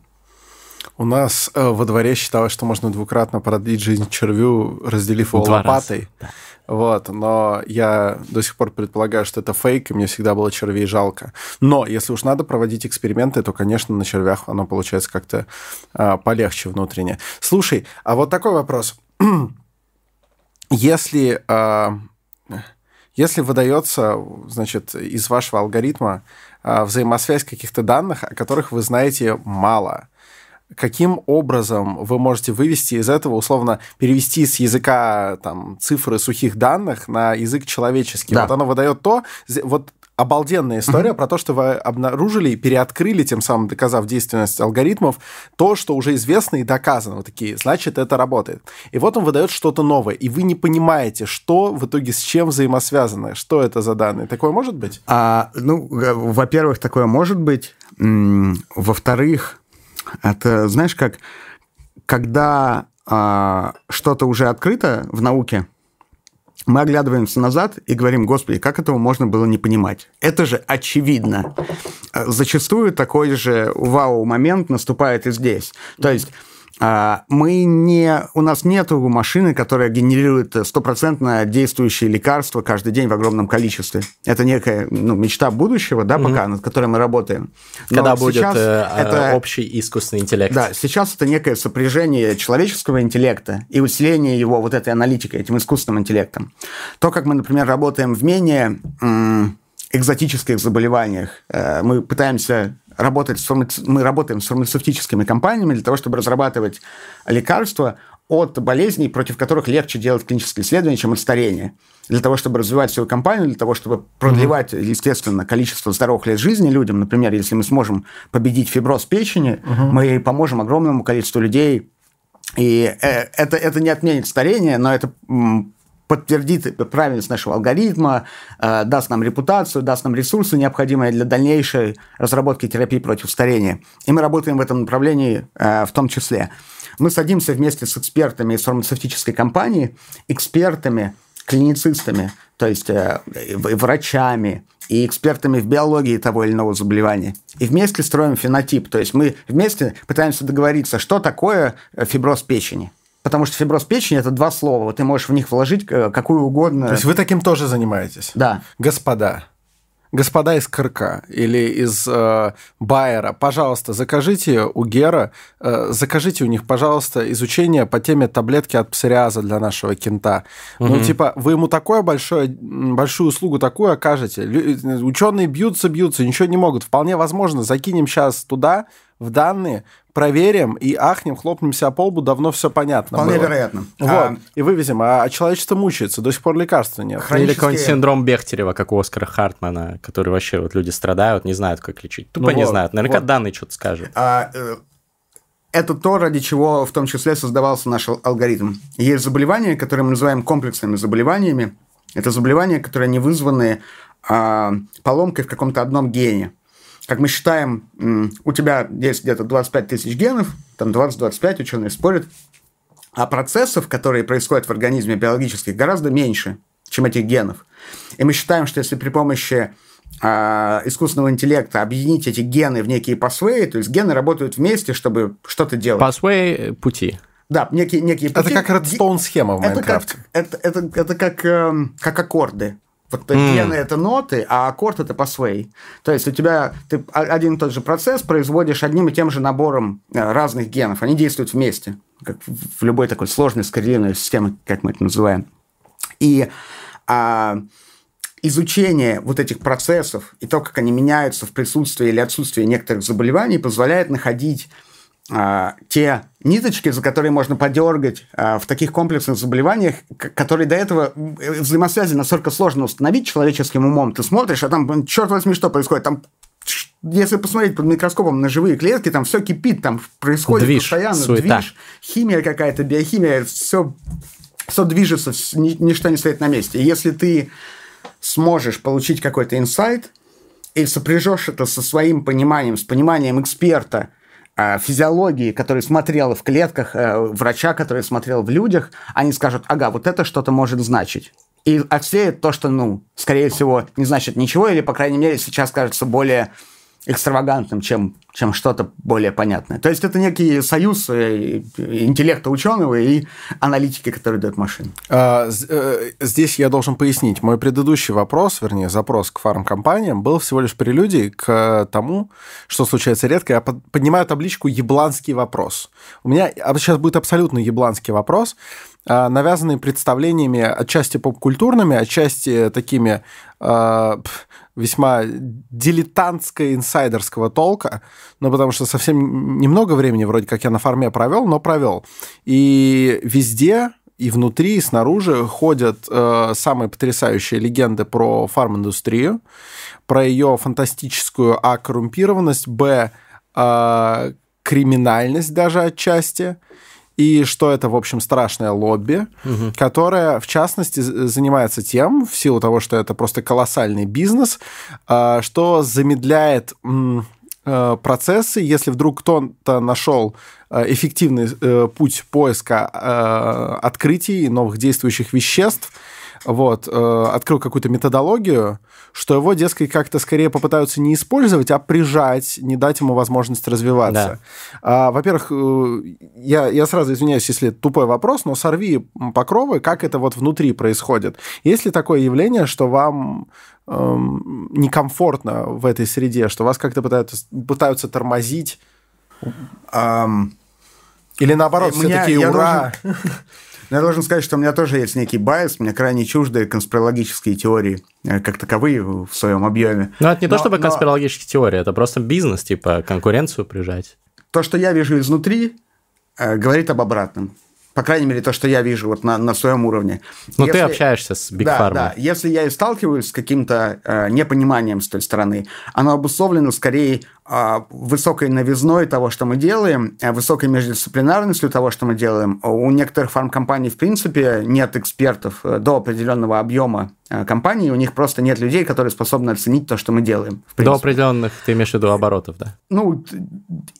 У нас э, во дворе считалось, что можно двукратно продлить жизнь червю, разделив его Два лопатой. Да. Вот, но я до сих пор предполагаю, что это фейк, и мне всегда было червей жалко. Но если уж надо проводить эксперименты, то, конечно, на червях оно получается как-то э, полегче внутренне. Слушай, а вот такой вопрос. если, э, если выдается, значит, из вашего алгоритма взаимосвязь каких-то данных, о которых вы знаете мало. Каким образом вы можете вывести из этого, условно, перевести с языка там, цифры сухих данных на язык человеческий? Да. Вот оно выдает то, вот обалденная история mm-hmm. про то, что вы обнаружили и переоткрыли, тем самым доказав действенность алгоритмов, то, что уже известно и доказано. Вот такие, значит, это работает. И вот он выдает что-то новое, и вы не понимаете, что в итоге с чем взаимосвязано, что это за данные. Такое может быть? А, ну, во-первых, такое может быть. Во-вторых, это, знаешь, как когда а, что-то уже открыто в науке, мы оглядываемся назад и говорим, господи, как этого можно было не понимать? Это же очевидно. Зачастую такой же вау-момент наступает и здесь. То есть мы не, у нас нет машины, которая генерирует стопроцентно действующие лекарства каждый день в огромном количестве. Это некая ну, мечта будущего, да, пока, mm-hmm. над которой мы работаем. Но Когда будет э, это, общий искусственный интеллект. Да, сейчас это некое сопряжение человеческого интеллекта и усиление его вот этой аналитикой, этим искусственным интеллектом. То, как мы, например, работаем в менее экзотических заболеваниях, э, мы пытаемся работать с фармаци... мы работаем с фармацевтическими компаниями для того, чтобы разрабатывать лекарства от болезней, против которых легче делать клинические исследования, чем от старения. Для того, чтобы развивать свою компанию, для того, чтобы продлевать, mm-hmm. естественно, количество здоровых лет жизни людям. Например, если мы сможем победить фиброз печени, mm-hmm. мы поможем огромному количеству людей. И э, это, это не отменит старение, но это подтвердит правильность нашего алгоритма, э, даст нам репутацию, даст нам ресурсы, необходимые для дальнейшей разработки терапии против старения. И мы работаем в этом направлении э, в том числе. Мы садимся вместе с экспертами из фармацевтической компании, экспертами, клиницистами, то есть э, врачами, и экспертами в биологии того или иного заболевания. И вместе строим фенотип. То есть мы вместе пытаемся договориться, что такое фиброз печени. Потому что фиброз печени – это два слова. Ты можешь в них вложить э, какую угодно. То есть вы таким тоже занимаетесь? Да. Господа, господа из КРК или из э, Байера, пожалуйста, закажите у Гера, э, закажите у них, пожалуйста, изучение по теме таблетки от псориаза для нашего кента. Угу. Ну, типа, вы ему такое большое, большую услугу такую окажете. Ученые бьются, бьются, ничего не могут. Вполне возможно, закинем сейчас туда, в данные, проверим и ахнем, хлопнемся по лбу, давно все понятно Вполне было. вероятно. Вот, а... и вывезем. А, а человечество мучается, до сих пор лекарства нет. Хронические... Или какой-нибудь синдром Бехтерева, как у Оскара Хартмана, который вообще вот люди страдают, не знают, как лечить. Тупо ну, не вот, знают. Наверняка вот. данные что-то скажут. А, э, это то, ради чего в том числе создавался наш алгоритм. Есть заболевания, которые мы называем комплексными заболеваниями. Это заболевания, которые не вызваны а, поломкой в каком-то одном гене как мы считаем, у тебя есть где-то 25 тысяч генов, там 20-25, ученые спорят, а процессов, которые происходят в организме биологических, гораздо меньше, чем этих генов. И мы считаем, что если при помощи э, искусственного интеллекта объединить эти гены в некие пасвеи, то есть гены работают вместе, чтобы что-то делать. Пасвей – пути. Да, некие, некие пути. Это как редстоун-схема в Майнкрафте. Это, как, это, это, это как, э, как аккорды. Вот mm. гены это ноты, а аккорд это пасвей. То есть у тебя ты один и тот же процесс производишь одним и тем же набором э, разных генов. Они действуют вместе, как в любой такой сложной скоррелированной системе, как мы это называем. И а, изучение вот этих процессов и то, как они меняются в присутствии или отсутствии некоторых заболеваний, позволяет находить те ниточки, за которые можно подергать а, в таких комплексных заболеваниях, которые до этого э, взаимосвязи настолько сложно установить человеческим умом. Ты смотришь, а там, черт возьми, что происходит? Там если посмотреть под микроскопом на живые клетки, там все кипит, там происходит движ, постоянно суета. движ, химия какая-то, биохимия, все, все движется, ничто не стоит на месте. И если ты сможешь получить какой-то инсайт и сопряжешь это со своим пониманием, с пониманием эксперта, физиологии, который смотрел в клетках, э, врача, который смотрел в людях, они скажут, ага, вот это что-то может значить. И отсеет то, что, ну, скорее всего, не значит ничего, или, по крайней мере, сейчас кажется более экстравагантным, чем, чем что-то более понятное. То есть это некий союз э, интеллекта ученого и аналитики, который дает машины. А, э, здесь я должен пояснить. Мой предыдущий вопрос, вернее, запрос к фармкомпаниям был всего лишь прелюдией к тому, что случается редко. Я поднимаю табличку «Ебланский вопрос». У меня сейчас будет абсолютно ебланский вопрос, а, навязанный представлениями отчасти поп-культурными, отчасти такими а, весьма дилетантского инсайдерского толка, ну, потому что совсем немного времени вроде как я на фарме провел, но провел. И везде и внутри, и снаружи ходят э, самые потрясающие легенды про фарм-индустрию, про ее фантастическую а. коррумпированность, б. Э, криминальность даже отчасти, и что это, в общем, страшное лобби, угу. которое, в частности, занимается тем, в силу того, что это просто колоссальный бизнес, а, что замедляет э, процессы, если вдруг кто-то нашел э, эффективный э, путь поиска открытий новых действующих веществ, вот, открыл какую-то методологию, что его, дескать, как-то скорее попытаются не использовать, а прижать, не дать ему возможность развиваться. Да. А, во-первых, э, я, я сразу извиняюсь, если тупой вопрос, но сорви покровы, как это вот внутри происходит. Есть ли такое явление, что вам эм, некомфортно в этой среде, что вас как-то пытаются, пытаются тормозить? Um, Или наоборот, все такие ура. Должен... Но я должен сказать, что у меня тоже есть некий байс, мне крайне чужды конспирологические теории э, как таковые в своем объеме. Ну, это не но, то чтобы но... конспирологические теории, это просто бизнес, типа конкуренцию прижать. То, что я вижу изнутри, э, говорит об обратном. По крайней мере, то, что я вижу вот на, на своем уровне. Но если, ты общаешься с Big да, Pharma. Да, если я и сталкиваюсь с каким-то э, непониманием с той стороны, оно обусловлено скорее высокой новизной того, что мы делаем, а, высокой междисциплинарностью того, что мы делаем. У некоторых фармкомпаний, в принципе, нет экспертов э, до определенного объема э, компании, у них просто нет людей, которые способны оценить то, что мы делаем. До определенных, ты имеешь в виду оборотов, да? Ну,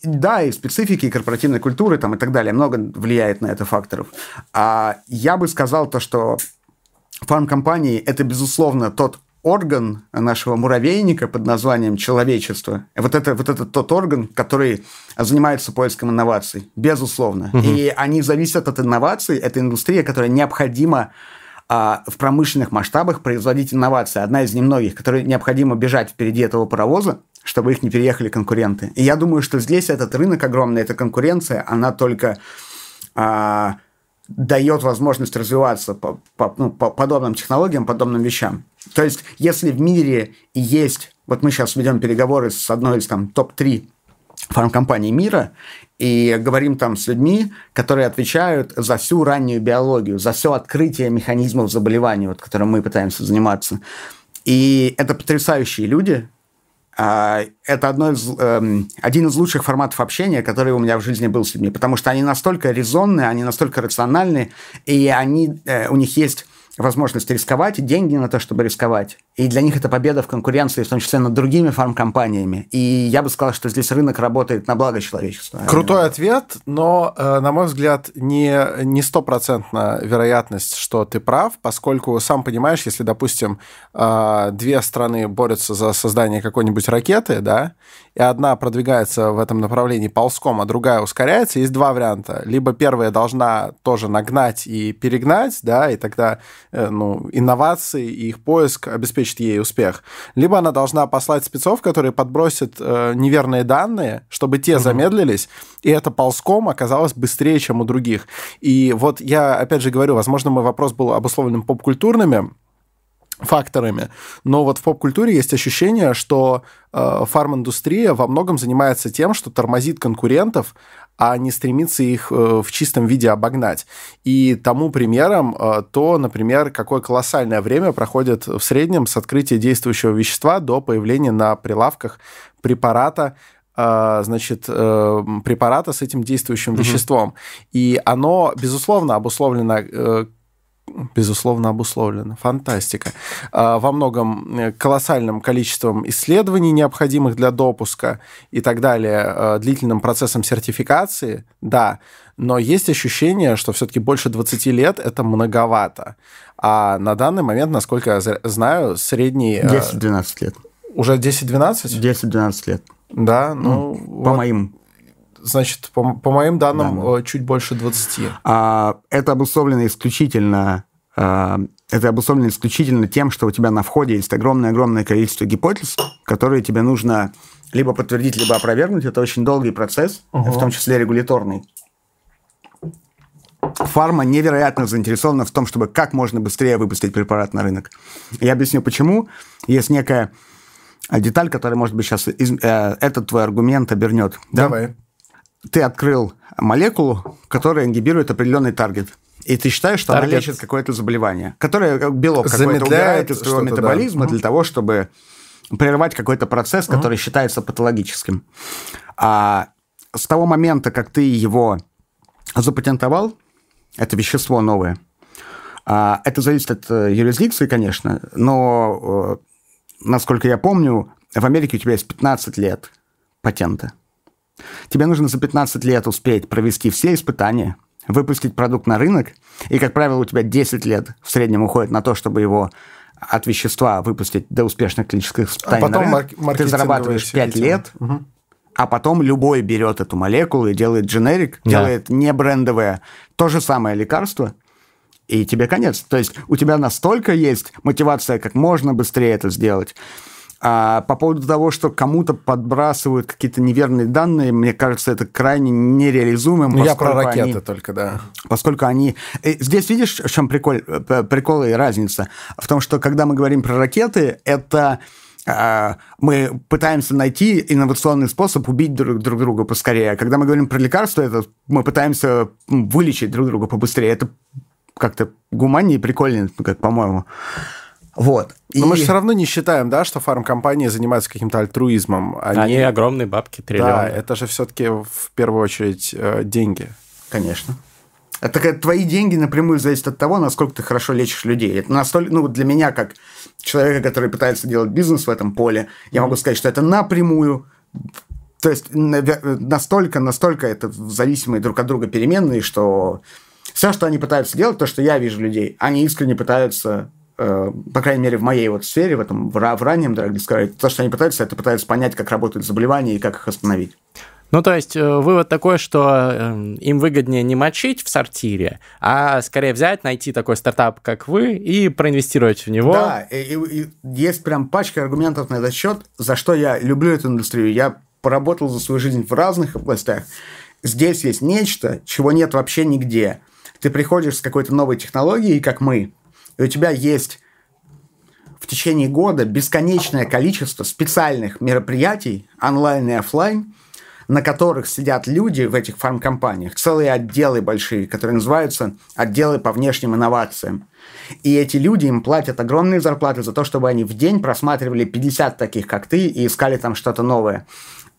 да, и специфики, и корпоративной культуры там, и так далее. Много влияет на это факторов. А я бы сказал то, что фармкомпании – это, безусловно, тот орган нашего муравейника под названием человечество. Вот это, вот это тот орган, который занимается поиском инноваций, безусловно. Угу. И они зависят от инноваций. Это индустрия, которая необходима а, в промышленных масштабах производить инновации. Одна из немногих, которой необходимо бежать впереди этого паровоза, чтобы их не переехали конкуренты. И я думаю, что здесь этот рынок огромный, эта конкуренция, она только а, дает возможность развиваться по, по, ну, по подобным технологиям, подобным вещам. То есть, если в мире есть, вот мы сейчас ведем переговоры с одной из там топ-3 фармкомпаний мира, и говорим там с людьми, которые отвечают за всю раннюю биологию, за все открытие механизмов заболеваний, вот, которым мы пытаемся заниматься. И это потрясающие люди, это одно из, эм, один из лучших форматов общения, который у меня в жизни был с людьми, потому что они настолько резонные, они настолько рациональные, и они, э, у них есть возможность рисковать, деньги на то, чтобы рисковать. И для них это победа в конкуренции, в том числе над другими фармкомпаниями. И я бы сказал, что здесь рынок работает на благо человечества. Крутой ответ, но, э, на мой взгляд, не, не стопроцентная вероятность, что ты прав, поскольку, сам понимаешь, если, допустим, э, две страны борются за создание какой-нибудь ракеты, да, и одна продвигается в этом направлении ползком, а другая ускоряется, есть два варианта. Либо первая должна тоже нагнать и перегнать, да, и тогда Э, ну, инновации и их поиск обеспечит ей успех. Либо она должна послать спецов, которые подбросят э, неверные данные, чтобы те угу. замедлились, и это ползком оказалось быстрее, чем у других. И вот я, опять же говорю, возможно, мой вопрос был обусловлен поп-культурными факторами. Но вот в поп-культуре есть ощущение, что э, фарм-индустрия во многом занимается тем, что тормозит конкурентов, а не стремится их э, в чистом виде обогнать. И тому примером э, то, например, какое колоссальное время проходит в среднем с открытия действующего вещества до появления на прилавках препарата, э, значит, препарата с этим действующим угу. веществом. И оно, безусловно, обусловлено безусловно, обусловлено. Фантастика. А, во многом э, колоссальным количеством исследований, необходимых для допуска и так далее, а, длительным процессом сертификации, да, но есть ощущение, что все-таки больше 20 лет это многовато. А на данный момент, насколько я знаю, средний... 10-12 э, лет. Уже 10-12? 10-12 лет. Да, ну... ну по вот. моим Значит, по, по моим данным, да, чуть больше 20. А, это обусловлено исключительно а, это обусловлено исключительно тем, что у тебя на входе есть огромное-огромное количество гипотез, которые тебе нужно либо подтвердить, либо опровергнуть. Это очень долгий процесс, угу. в том числе регуляторный. Фарма невероятно заинтересована в том, чтобы как можно быстрее выпустить препарат на рынок. Я объясню, почему. Есть некая деталь, которая, может быть, сейчас из, э, этот твой аргумент обернет. Давай. Ты открыл молекулу, которая ингибирует определенный таргет. И ты считаешь, что таргет. она лечит какое-то заболевание, которое как белок какой-то убирает из твоего метаболизма да. для того, чтобы прервать какой-то процесс, который угу. считается патологическим. А с того момента, как ты его запатентовал, это вещество новое, а, это зависит от э, юрисдикции, конечно, но, э, насколько я помню, в Америке у тебя есть 15 лет патента. Тебе нужно за 15 лет успеть провести все испытания, выпустить продукт на рынок, и, как правило, у тебя 10 лет в среднем уходит на то, чтобы его от вещества выпустить до успешных клинических испытаний а потом на рынок. Ты зарабатываешь 5 лет, угу. а потом любой берет эту молекулу и делает дженерик, да. делает не брендовое, то же самое лекарство, и тебе конец. То есть у тебя настолько есть мотивация как можно быстрее это сделать, а по поводу того, что кому-то подбрасывают какие-то неверные данные, мне кажется, это крайне нереализуемым. Ну, я про ракеты они, только, да. Поскольку они... Э, здесь видишь, в чем прикол, э, прикол и разница? В том, что когда мы говорим про ракеты, это а, мы пытаемся найти инновационный способ убить друг, друг друга поскорее. Когда мы говорим про лекарства, это мы пытаемся вылечить друг друга побыстрее. Это как-то гуманнее и прикольнее, как по-моему. Вот. Но и... мы же все равно не считаем, да, что фармкомпании занимаются каким-то альтруизмом. Они, Они огромные бабки, триллионы. Да, это же все-таки в первую очередь э, деньги. Конечно. Это твои деньги напрямую зависят от того, насколько ты хорошо лечишь людей. Это настолько, ну, для меня, как человека, который пытается делать бизнес в этом поле, я могу сказать, что это напрямую то есть настолько, настолько это зависимые друг от друга переменные, что все, что они пытаются делать, то, что я вижу людей, они искренне пытаются по крайней мере, в моей вот сфере, в этом в, в раннем Drug Discovery, то, что они пытаются, это пытаются понять, как работают заболевания и как их остановить. Ну, то есть э, вывод такой, что э, им выгоднее не мочить в сортире, а скорее взять, найти такой стартап, как вы, и проинвестировать в него. Да, и, и, и есть прям пачка аргументов на этот счет, за что я люблю эту индустрию. Я поработал за свою жизнь в разных областях. Здесь есть нечто, чего нет вообще нигде. Ты приходишь с какой-то новой технологией, как мы, и у тебя есть в течение года бесконечное количество специальных мероприятий, онлайн и офлайн, на которых сидят люди в этих фармкомпаниях, целые отделы большие, которые называются отделы по внешним инновациям. И эти люди им платят огромные зарплаты за то, чтобы они в день просматривали 50 таких, как ты, и искали там что-то новое.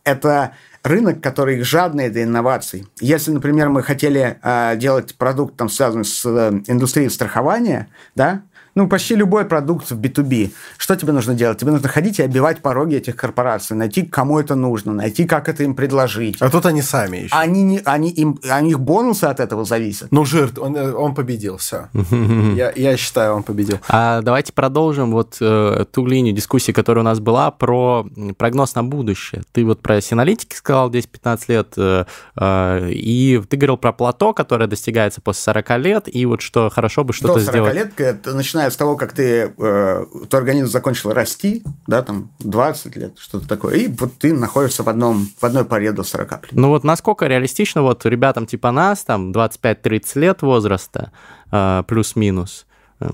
Это рынок, который жадный до инноваций. Если, например, мы хотели э, делать продукт, там, связанный с э, индустрией страхования, да, ну, почти любой продукт в B2B. Что тебе нужно делать? Тебе нужно ходить и обивать пороги этих корпораций, найти, кому это нужно, найти, как это им предложить. А тут они сами еще. Они, не, они, им, они их бонусы от этого зависят. Ну, жир, он, он победил, все. я, я считаю, он победил. А давайте продолжим вот э, ту линию дискуссии, которая у нас была про прогноз на будущее. Ты вот про синалитики сказал 10-15 лет, э, э, и ты говорил про плато, которое достигается после 40 лет, и вот что хорошо бы что-то сделать. До 40 лет, начиная с того, как ты, э, твой организм закончил расти, да, там 20 лет, что-то такое, и вот ты находишься в, одном, в одной паре до 40 лет. Ну вот насколько реалистично вот ребятам типа нас, там 25-30 лет возраста, э, плюс-минус, э,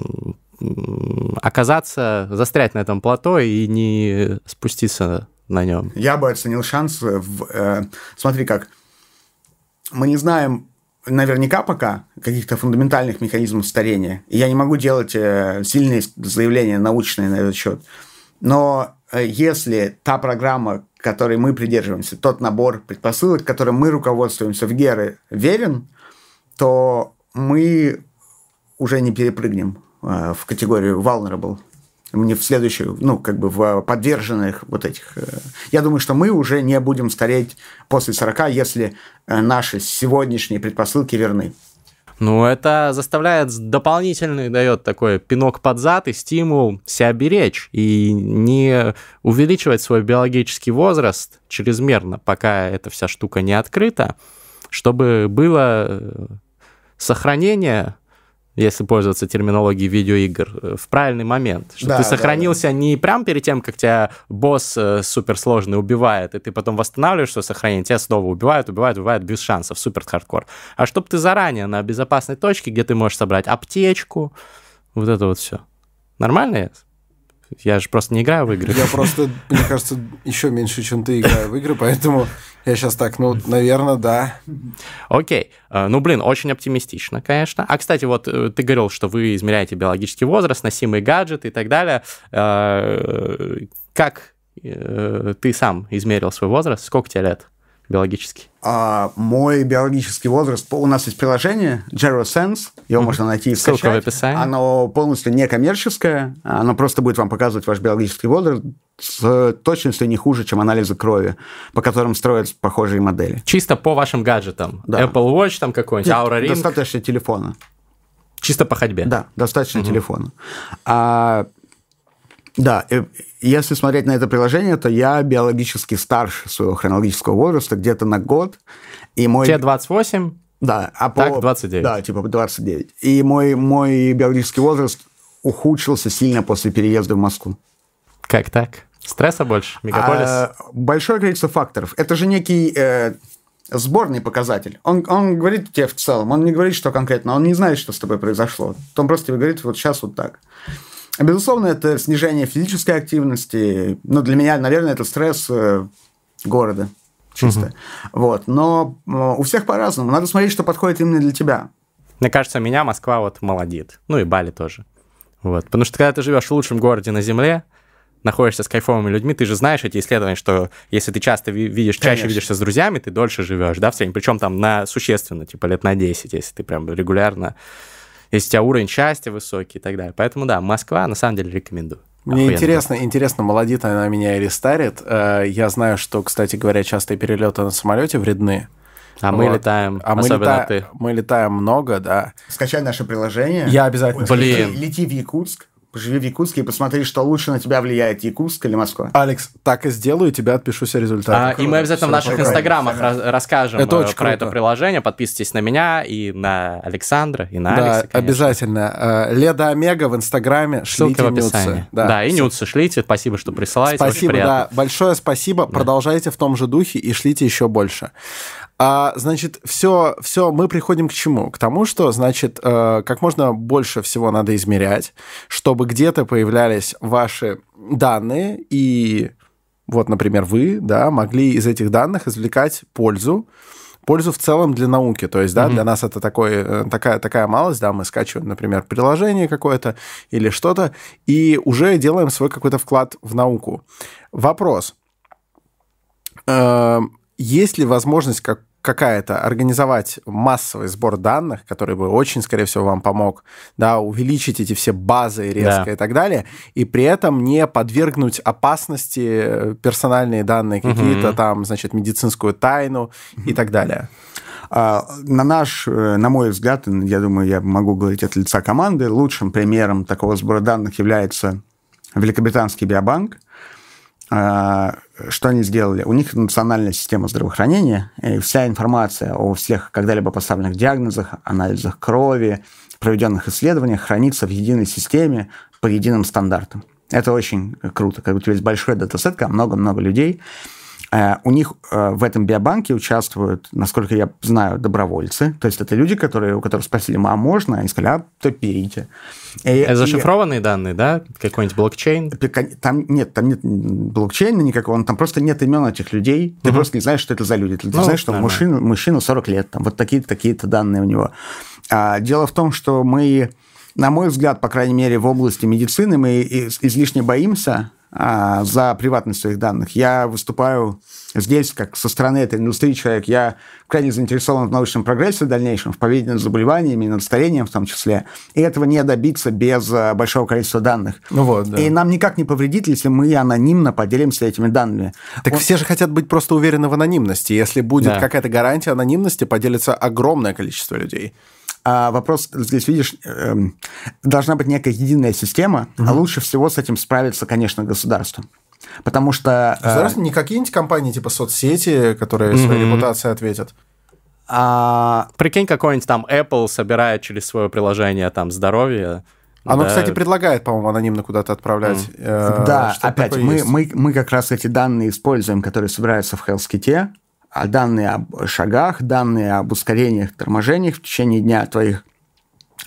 оказаться, застрять на этом плато и не спуститься на нем? Я бы оценил шанс в... Э, смотри как, мы не знаем наверняка пока каких-то фундаментальных механизмов старения. Я не могу делать э, сильные заявления научные на этот счет. Но э, если та программа, которой мы придерживаемся, тот набор предпосылок, которым мы руководствуемся в Геры, верен, то мы уже не перепрыгнем э, в категорию vulnerable в следующую, ну, как бы в подверженных вот этих... Э, я думаю, что мы уже не будем стареть после 40, если э, наши сегодняшние предпосылки верны. Ну, это заставляет дополнительный, дает такой пинок под зад и стимул себя беречь и не увеличивать свой биологический возраст чрезмерно, пока эта вся штука не открыта, чтобы было э, сохранение если пользоваться терминологией видеоигр, э, в правильный момент. Что да, ты сохранился да, да. не прямо перед тем, как тебя босс э, суперсложный убивает, и ты потом восстанавливаешь свое сохранение, тебя снова убивают, убивают, убивают без шансов, супер хардкор. А чтобы ты заранее на безопасной точке, где ты можешь собрать аптечку, вот это вот все. Nормально я я же просто не играю в игры. Я просто, мне кажется, еще меньше, чем ты играю в игры, поэтому я сейчас так, ну, наверное, да. Окей. Э, ну, блин, очень оптимистично, конечно. А, кстати, вот э, ты говорил, что вы измеряете биологический возраст, носимые гаджеты и так далее. Э, как ты сам измерил свой возраст? Сколько тебе лет? Биологический? А, мой биологический возраст, у нас есть приложение Gero Sense, его mm-hmm. можно найти и скачать. Ссылка в описании. Оно полностью некоммерческое, оно просто будет вам показывать ваш биологический возраст с точностью не хуже, чем анализы крови, по которым строят похожие модели. Чисто по вашим гаджетам? Да. Apple Watch там какой-нибудь, Нет, Aura Ring? Достаточно телефона. Чисто по ходьбе? Да, достаточно угу. телефона. А, да, если смотреть на это приложение, то я биологически старше своего хронологического возраста, где-то на год. И мой... Тебе 28? Да. А так, по... 29. Да, типа 29. И мой, мой биологический возраст ухудшился сильно после переезда в Москву. Как так? Стресса больше? Мегаполис? А, большое количество факторов. Это же некий э, сборный показатель. Он, он говорит тебе в целом, он не говорит, что конкретно, он не знает, что с тобой произошло. Он просто тебе говорит, вот сейчас вот так. Безусловно, это снижение физической активности. Ну, для меня, наверное, это стресс э, города чисто. Угу. Вот. Но у всех по-разному. Надо смотреть, что подходит именно для тебя. Мне кажется, меня Москва вот молодит. Ну и Бали тоже. Вот. Потому что когда ты живешь в лучшем городе на Земле, находишься с кайфовыми людьми, ты же знаешь эти исследования, что если ты часто видишь, Конечно. чаще видишься с друзьями, ты дольше живешь, да, в среднем. Причем там на существенно, типа лет на 10, если ты прям регулярно если у тебя уровень счастья высокий и так далее. Поэтому да, Москва на самом деле рекомендую. Мне Охуенно. интересно, интересно, молодит она меня или старит. Э, я знаю, что, кстати говоря, частые перелеты на самолете вредны. А вот. мы летаем, а мы, лета... ты. мы летаем много, да. Скачай наше приложение. Я обязательно. Блин. Лети в Якутск, поживи в Якутске и посмотри, что лучше на тебя влияет, Якутск или Москва. Алекс, так и сделаю, тебя отпишусь о результатах. А, и мы обязательно в наших инстаграмах раз- расскажем Это э, очень про круто. это приложение. Подписывайтесь на меня и на Александра, и на Да, Алекса, конечно. обязательно. Э, Леда Омега в Инстаграме. Ссылка шлите в описании. нюцы. Да, и всё. нюцы шлите. Спасибо, что присылаете. Спасибо, да. Большое спасибо. Продолжайте в том же духе и шлите еще больше. А, значит, все, все, мы приходим к чему? К тому, что, значит, э, как можно больше всего надо измерять, чтобы где-то появлялись ваши данные, и вот, например, вы, да, могли из этих данных извлекать пользу, пользу в целом для науки. То есть, да, для нас это такой, э, такая, такая малость, да, мы скачиваем, например, приложение какое-то или что-то, и уже делаем свой какой-то вклад в науку. Вопрос. Есть ли возможность как какая-то организовать массовый сбор данных, который бы очень, скорее всего, вам помог, да, увеличить эти все базы резко Да. и так далее, и при этом не подвергнуть опасности э, персональные данные какие-то там, значит, медицинскую тайну и так далее. А, На наш, э, на мой взгляд, я думаю, я могу говорить от лица команды, лучшим примером такого сбора данных является Великобританский биобанк. А, Что они сделали? У них национальная система здравоохранения, и вся информация о всех когда-либо поставленных диагнозах, анализах крови, проведенных исследованиях хранится в единой системе по единым стандартам. Это очень круто, когда у тебя есть большой датасет, много-много людей, У них э, в этом биобанке участвуют, насколько я знаю, добровольцы. То есть это люди, которые, у которых спросили, а можно? Они сказали, а, то. И- Это и- зашифрованные данные, да? Какой-нибудь блокчейн? там нет, там нет блокчейна никакого, там просто нет имен этих людей. Ты просто не знаешь, что это за люди. Ты Ну, знаешь, что мужчина, мужчина 40 лет, там вот такие-то, такие-то данные у него. А, дело в том, что мы, на мой взгляд, по крайней мере, в области медицины мы из- излишне боимся а, за приватность своих данных. Я выступаю здесь как со стороны этой индустрии человек. Я крайне заинтересован в научном прогрессе в дальнейшем, в поведении над заболеваниями, над старением в том числе. И этого не добиться без а, большого количества данных. Ну вот, да. И нам никак не повредит, если мы анонимно поделимся этими данными. Так Он- все же хотят быть просто уверены в анонимности. Если будет Да. какая-то гарантия анонимности, поделится огромное количество людей. А вопрос здесь, видишь, эм, должна быть некая единая система, а лучше всего с этим справится, конечно, государство. Потому что... э, Государство не какие-нибудь компании типа соцсети, которые своей репутацией ответят. а, Прикинь, какой-нибудь там Apple собирает через свое приложение там здоровье. Оно, Да. кстати, предлагает, по-моему, анонимно куда-то отправлять. э, да, опять, такое мы, есть. мы, мы как раз эти данные используем, которые собираются в HealthKit, данные об шагах, данные об ускорениях, торможениях в течение дня твоих,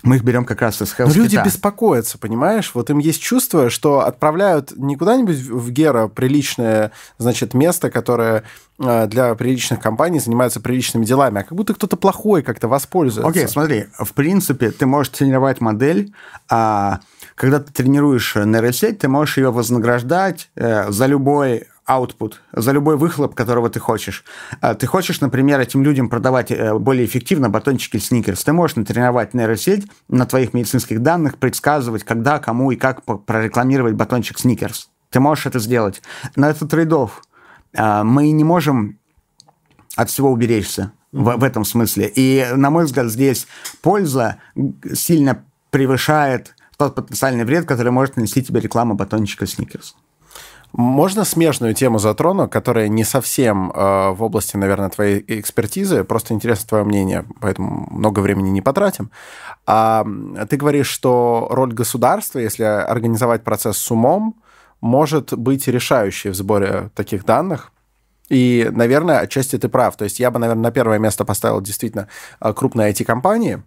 мы их берем как раз из Но HealthKit. люди беспокоятся, понимаешь? Вот им есть чувство, что отправляют не куда-нибудь в Гера приличное, значит, место, которое э, для приличных компаний занимается приличными делами, а как будто кто-то плохой как-то воспользуется. Окей, смотри, в принципе, ты можешь тренировать модель, а когда ты тренируешь нейросеть, ты можешь ее вознаграждать э, за любой output, за любой выхлоп, которого ты хочешь. А Ты хочешь, например, этим людям продавать э, более эффективно батончики сникерс. Ты можешь натренировать нейросеть на твоих медицинских данных, предсказывать, когда, кому и как прорекламировать батончик сникерс. Ты можешь это сделать. Но это трейдов. Мы не можем от всего уберечься в, в этом смысле. И, на мой взгляд, здесь польза сильно превышает тот потенциальный вред, который может нанести тебе реклама батончика Сникерс. Можно смежную тему затрону, которая не совсем э, в области, наверное, твоей экспертизы, просто интересно твое мнение, поэтому много времени не потратим. А, ты говоришь, что роль государства, если организовать процесс с умом, может быть решающей в сборе таких данных. И, наверное, отчасти ты прав. То есть я бы, наверное, на первое место поставил действительно э, крупные IT-компании,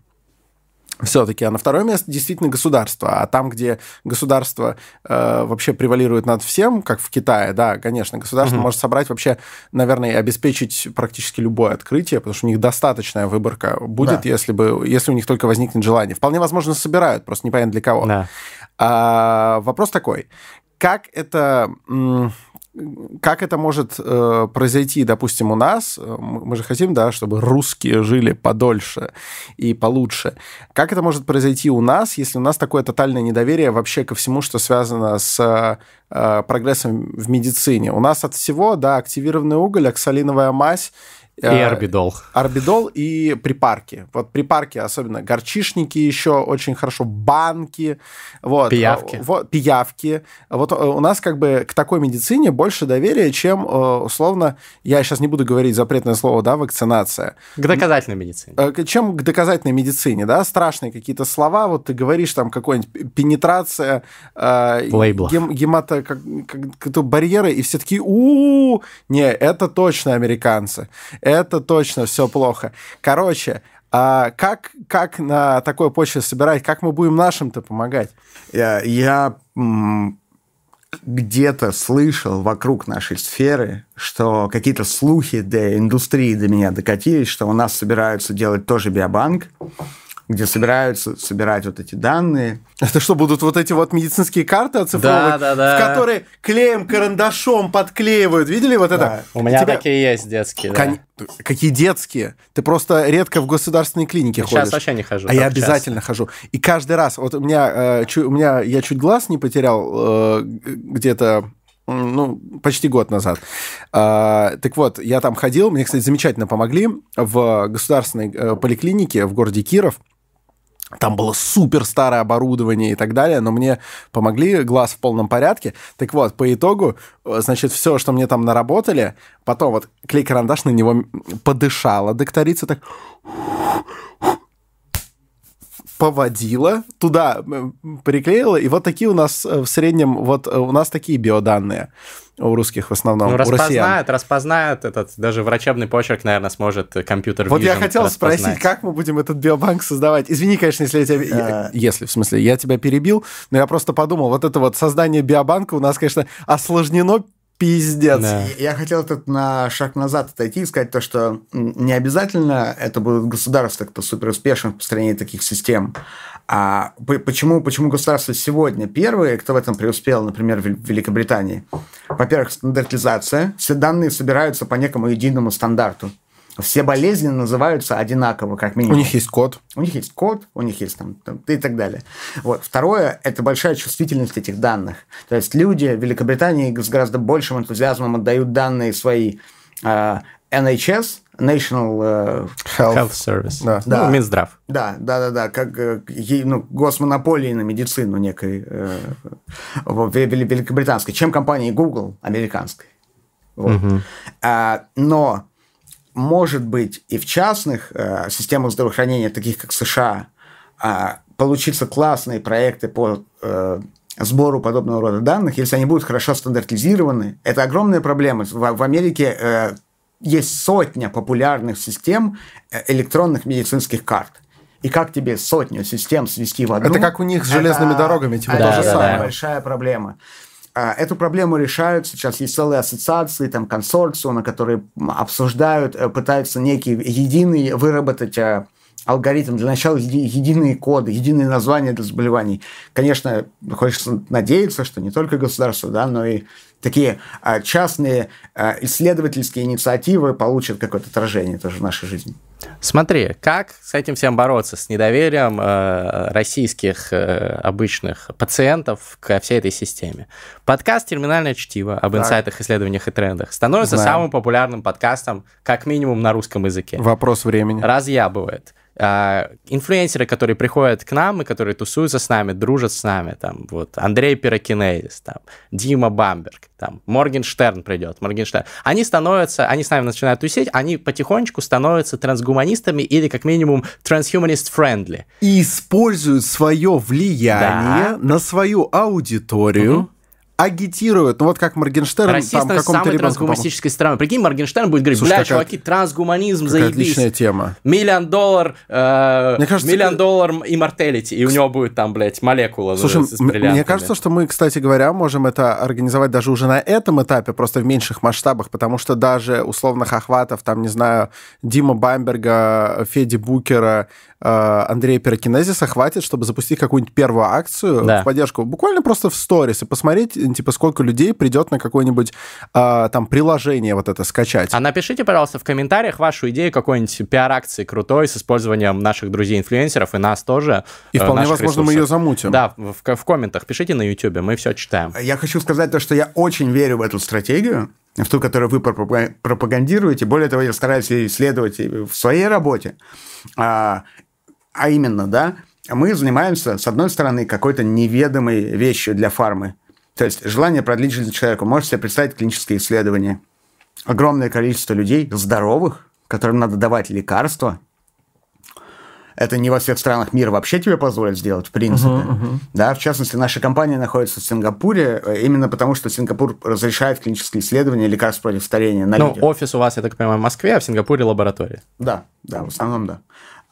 все-таки, а на второе место действительно государство. А там, где государство э, вообще превалирует над всем, как в Китае, да, конечно, государство Мгм. может собрать вообще, наверное, и обеспечить практически любое открытие, потому что у них достаточная выборка будет, Да. если бы, если у них только возникнет желание. Вполне возможно, собирают, просто непонятно для кого. Да. А, вопрос такой: как это как это может э, произойти, допустим, у нас? Э, Мы же хотим, да, чтобы русские жили подольше и получше. Как это может произойти у нас, если у нас такое тотальное недоверие вообще ко всему, что связано с э, прогрессом в медицине? У нас от всего, да, активированный уголь, оксалиновая мазь И орбидол. Орбидол и припарки. Вот припарки, особенно горчишники еще очень хорошо, банки. Вот, пиявки. Вот, пиявки. Вот у нас как бы к такой медицине больше доверия, чем условно, я сейчас не буду говорить запретное слово, да, вакцинация. К доказательной медицине. Чем к доказательной медицине, да, страшные какие-то слова, вот ты говоришь там какой-нибудь пенетрация, Лейбла. Гем, гемато, как, как, барьеры, и все такие, у, -у, -у не, это точно американцы это точно все плохо. Короче, а как, как на такой почве собирать? Как мы будем нашим-то помогать? Я, я где-то слышал вокруг нашей сферы, что какие-то слухи до индустрии до меня докатились, что у нас собираются делать тоже биобанк, где собираются собирать вот эти данные. Это что, будут вот эти вот медицинские карты оцифровывать, да, да, да. в которые клеем карандашом подклеивают? Видели вот это? Да. У меня Тебя... такие есть детские, Кон... да. Какие детские? Ты просто редко в государственные клиники Сейчас ходишь. Сейчас вообще не хожу. А я обязательно часто. хожу. И каждый раз, вот у меня, э, чу, у меня я чуть глаз не потерял э, где-то ну, почти год назад. А, так вот, я там ходил, мне, кстати, замечательно помогли в государственной э, поликлинике в городе Киров. Там было супер старое оборудование и так далее, но мне помогли, глаз в полном порядке. Так вот, по итогу, э, значит, все, что мне там наработали, потом вот клей-карандаш на него подышала докторица так поводила, туда приклеила, и вот такие у нас э, в среднем, вот э, у нас такие биоданные у русских в основном, ну, у распознает, распознает этот, даже врачебный почерк, наверное, сможет компьютер Вот я хотел спросить, как мы будем этот биобанк создавать? Извини, конечно, если я тебя... Если, в смысле, я тебя перебил, но я просто подумал, вот это вот создание биобанка у нас, конечно, осложнено пиздец. Да. Я хотел тут на шаг назад отойти и сказать то, что не обязательно это будет государство, кто супер успешен в построении таких систем. А почему, почему государство сегодня первые, кто в этом преуспел, например, в Великобритании? Во-первых, стандартизация. Все данные собираются по некому единому стандарту. Все болезни называются одинаково, как минимум. У них есть код. У них есть код, у них есть там, там и так далее. Вот. Второе – это большая чувствительность этих данных. То есть люди в Великобритании с гораздо большим энтузиазмом отдают данные свои uh, NHS, National uh, Health, Health Service. Да. Да. Ну, Минздрав. Да, да, да, да, как ну, госмонополии на медицину некой э, великобританской, чем компании Google американской. Вот. Угу. А, но может быть и в частных э, системах здравоохранения, таких как США, э, получиться классные проекты по э, сбору подобного рода данных, если они будут хорошо стандартизированы. Это огромная проблема. В, в Америке э, есть сотня популярных систем э, электронных медицинских карт. И как тебе сотню систем свести в одну? Это как у них с железными это, дорогами, типа да, то же да, самое. Да. большая проблема. А, эту проблему решают. Сейчас есть целые ассоциации, там, консорциумы, которые обсуждают, э, пытаются некий единый выработать э, алгоритм. Для начала единые коды, единые названия для заболеваний. Конечно, хочется надеяться, что не только государство, да, но и такие а, частные а, исследовательские инициативы получат какое-то отражение тоже в нашей жизни. Смотри, как с этим всем бороться, с недоверием э, российских э, обычных пациентов ко всей этой системе. Подкаст «Терминальное чтиво» об так. инсайтах, исследованиях и трендах становится Знаем. самым популярным подкастом, как минимум, на русском языке. Вопрос времени. Разъябывает. Uh, инфлюенсеры, которые приходят к нам и которые тусуются с нами, дружат с нами, там, вот, Андрей Пирокинезис, там, Дима Бамберг, там, Моргенштерн придет, Моргенштерн, они становятся, они с нами начинают тусить, они потихонечку становятся трансгуманистами или, как минимум, transhumanist-friendly. И используют свое влияние да. на свою аудиторию, угу агитируют, ну вот как Моргенштерн Россия там каком-то самой трансгуманистической страной. Прикинь, Моргенштерн будет говорить, бля, чуваки, трансгуманизм, заебись. отличная тема. Миллион доллар, э, мне кажется, миллион доллар имморталити, и у него будет там, блядь, молекула Слушай, с, мне кажется, что мы, кстати говоря, можем это организовать даже уже на этом этапе, просто в меньших масштабах, потому что даже условно Хохватов, там, не знаю, Дима Бамберга, Феди Букера, Э, Андрея Пирокинезиса хватит, чтобы запустить какую-нибудь первую акцию да. в поддержку. Буквально просто в сторис и посмотреть, типа, сколько людей придет на какое-нибудь э, там приложение вот это скачать. А напишите, пожалуйста, в комментариях вашу идею какой-нибудь пиар-акции крутой с использованием наших друзей-инфлюенсеров и нас тоже. И э, вполне возможно, ресурсов. мы ее замутим. Да, в, в комментах пишите на YouTube, мы все читаем. Я хочу сказать то, что я очень верю в эту стратегию, в ту, которую вы пропагандируете. Более того, я стараюсь исследовать в своей работе. А, именно, да, мы занимаемся, с одной стороны, какой-то неведомой вещью для фармы. То есть желание продлить жизнь человеку. Можете себе представить клиническое исследование. Огромное количество людей, здоровых, которым надо давать лекарства, это не во всех странах мира вообще тебе позволят сделать, в принципе. Uh-huh, uh-huh. Да, в частности, наша компания находится в Сингапуре, э, именно потому, что Сингапур разрешает клинические исследования лекарств против старения на Ну, людях. офис у вас, я так понимаю, в Москве, а в Сингапуре лаборатория. Да, да, в основном да.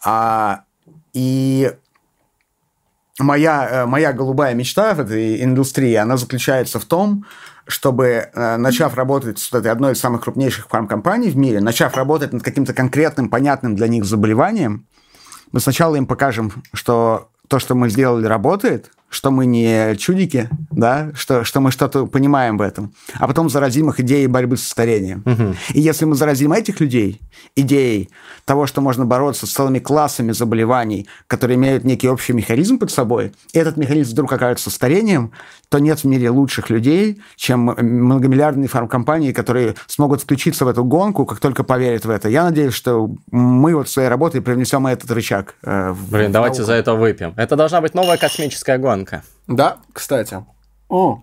А, и моя, э, моя голубая мечта в этой индустрии, она заключается в том, чтобы, э, начав работать с этой одной из самых крупнейших фармкомпаний в мире, начав работать над каким-то конкретным, понятным для них заболеванием, мы сначала им покажем, что то, что мы сделали, работает, что мы не чудики, да, что, что мы что-то понимаем в этом, а потом заразим их идеей борьбы с старением. Угу. И если мы заразим этих людей идеей того, что можно бороться с целыми классами заболеваний, которые имеют некий общий механизм под собой, и этот механизм вдруг окажется старением, то нет в мире лучших людей, чем многомиллиардные фармкомпании, которые смогут включиться в эту гонку, как только поверят в это. Я надеюсь, что мы вот своей работой привнесем этот рычаг. Э, Блин, давайте науку. за это выпьем. Это должна быть новая космическая гонка гонка. Да, кстати. О.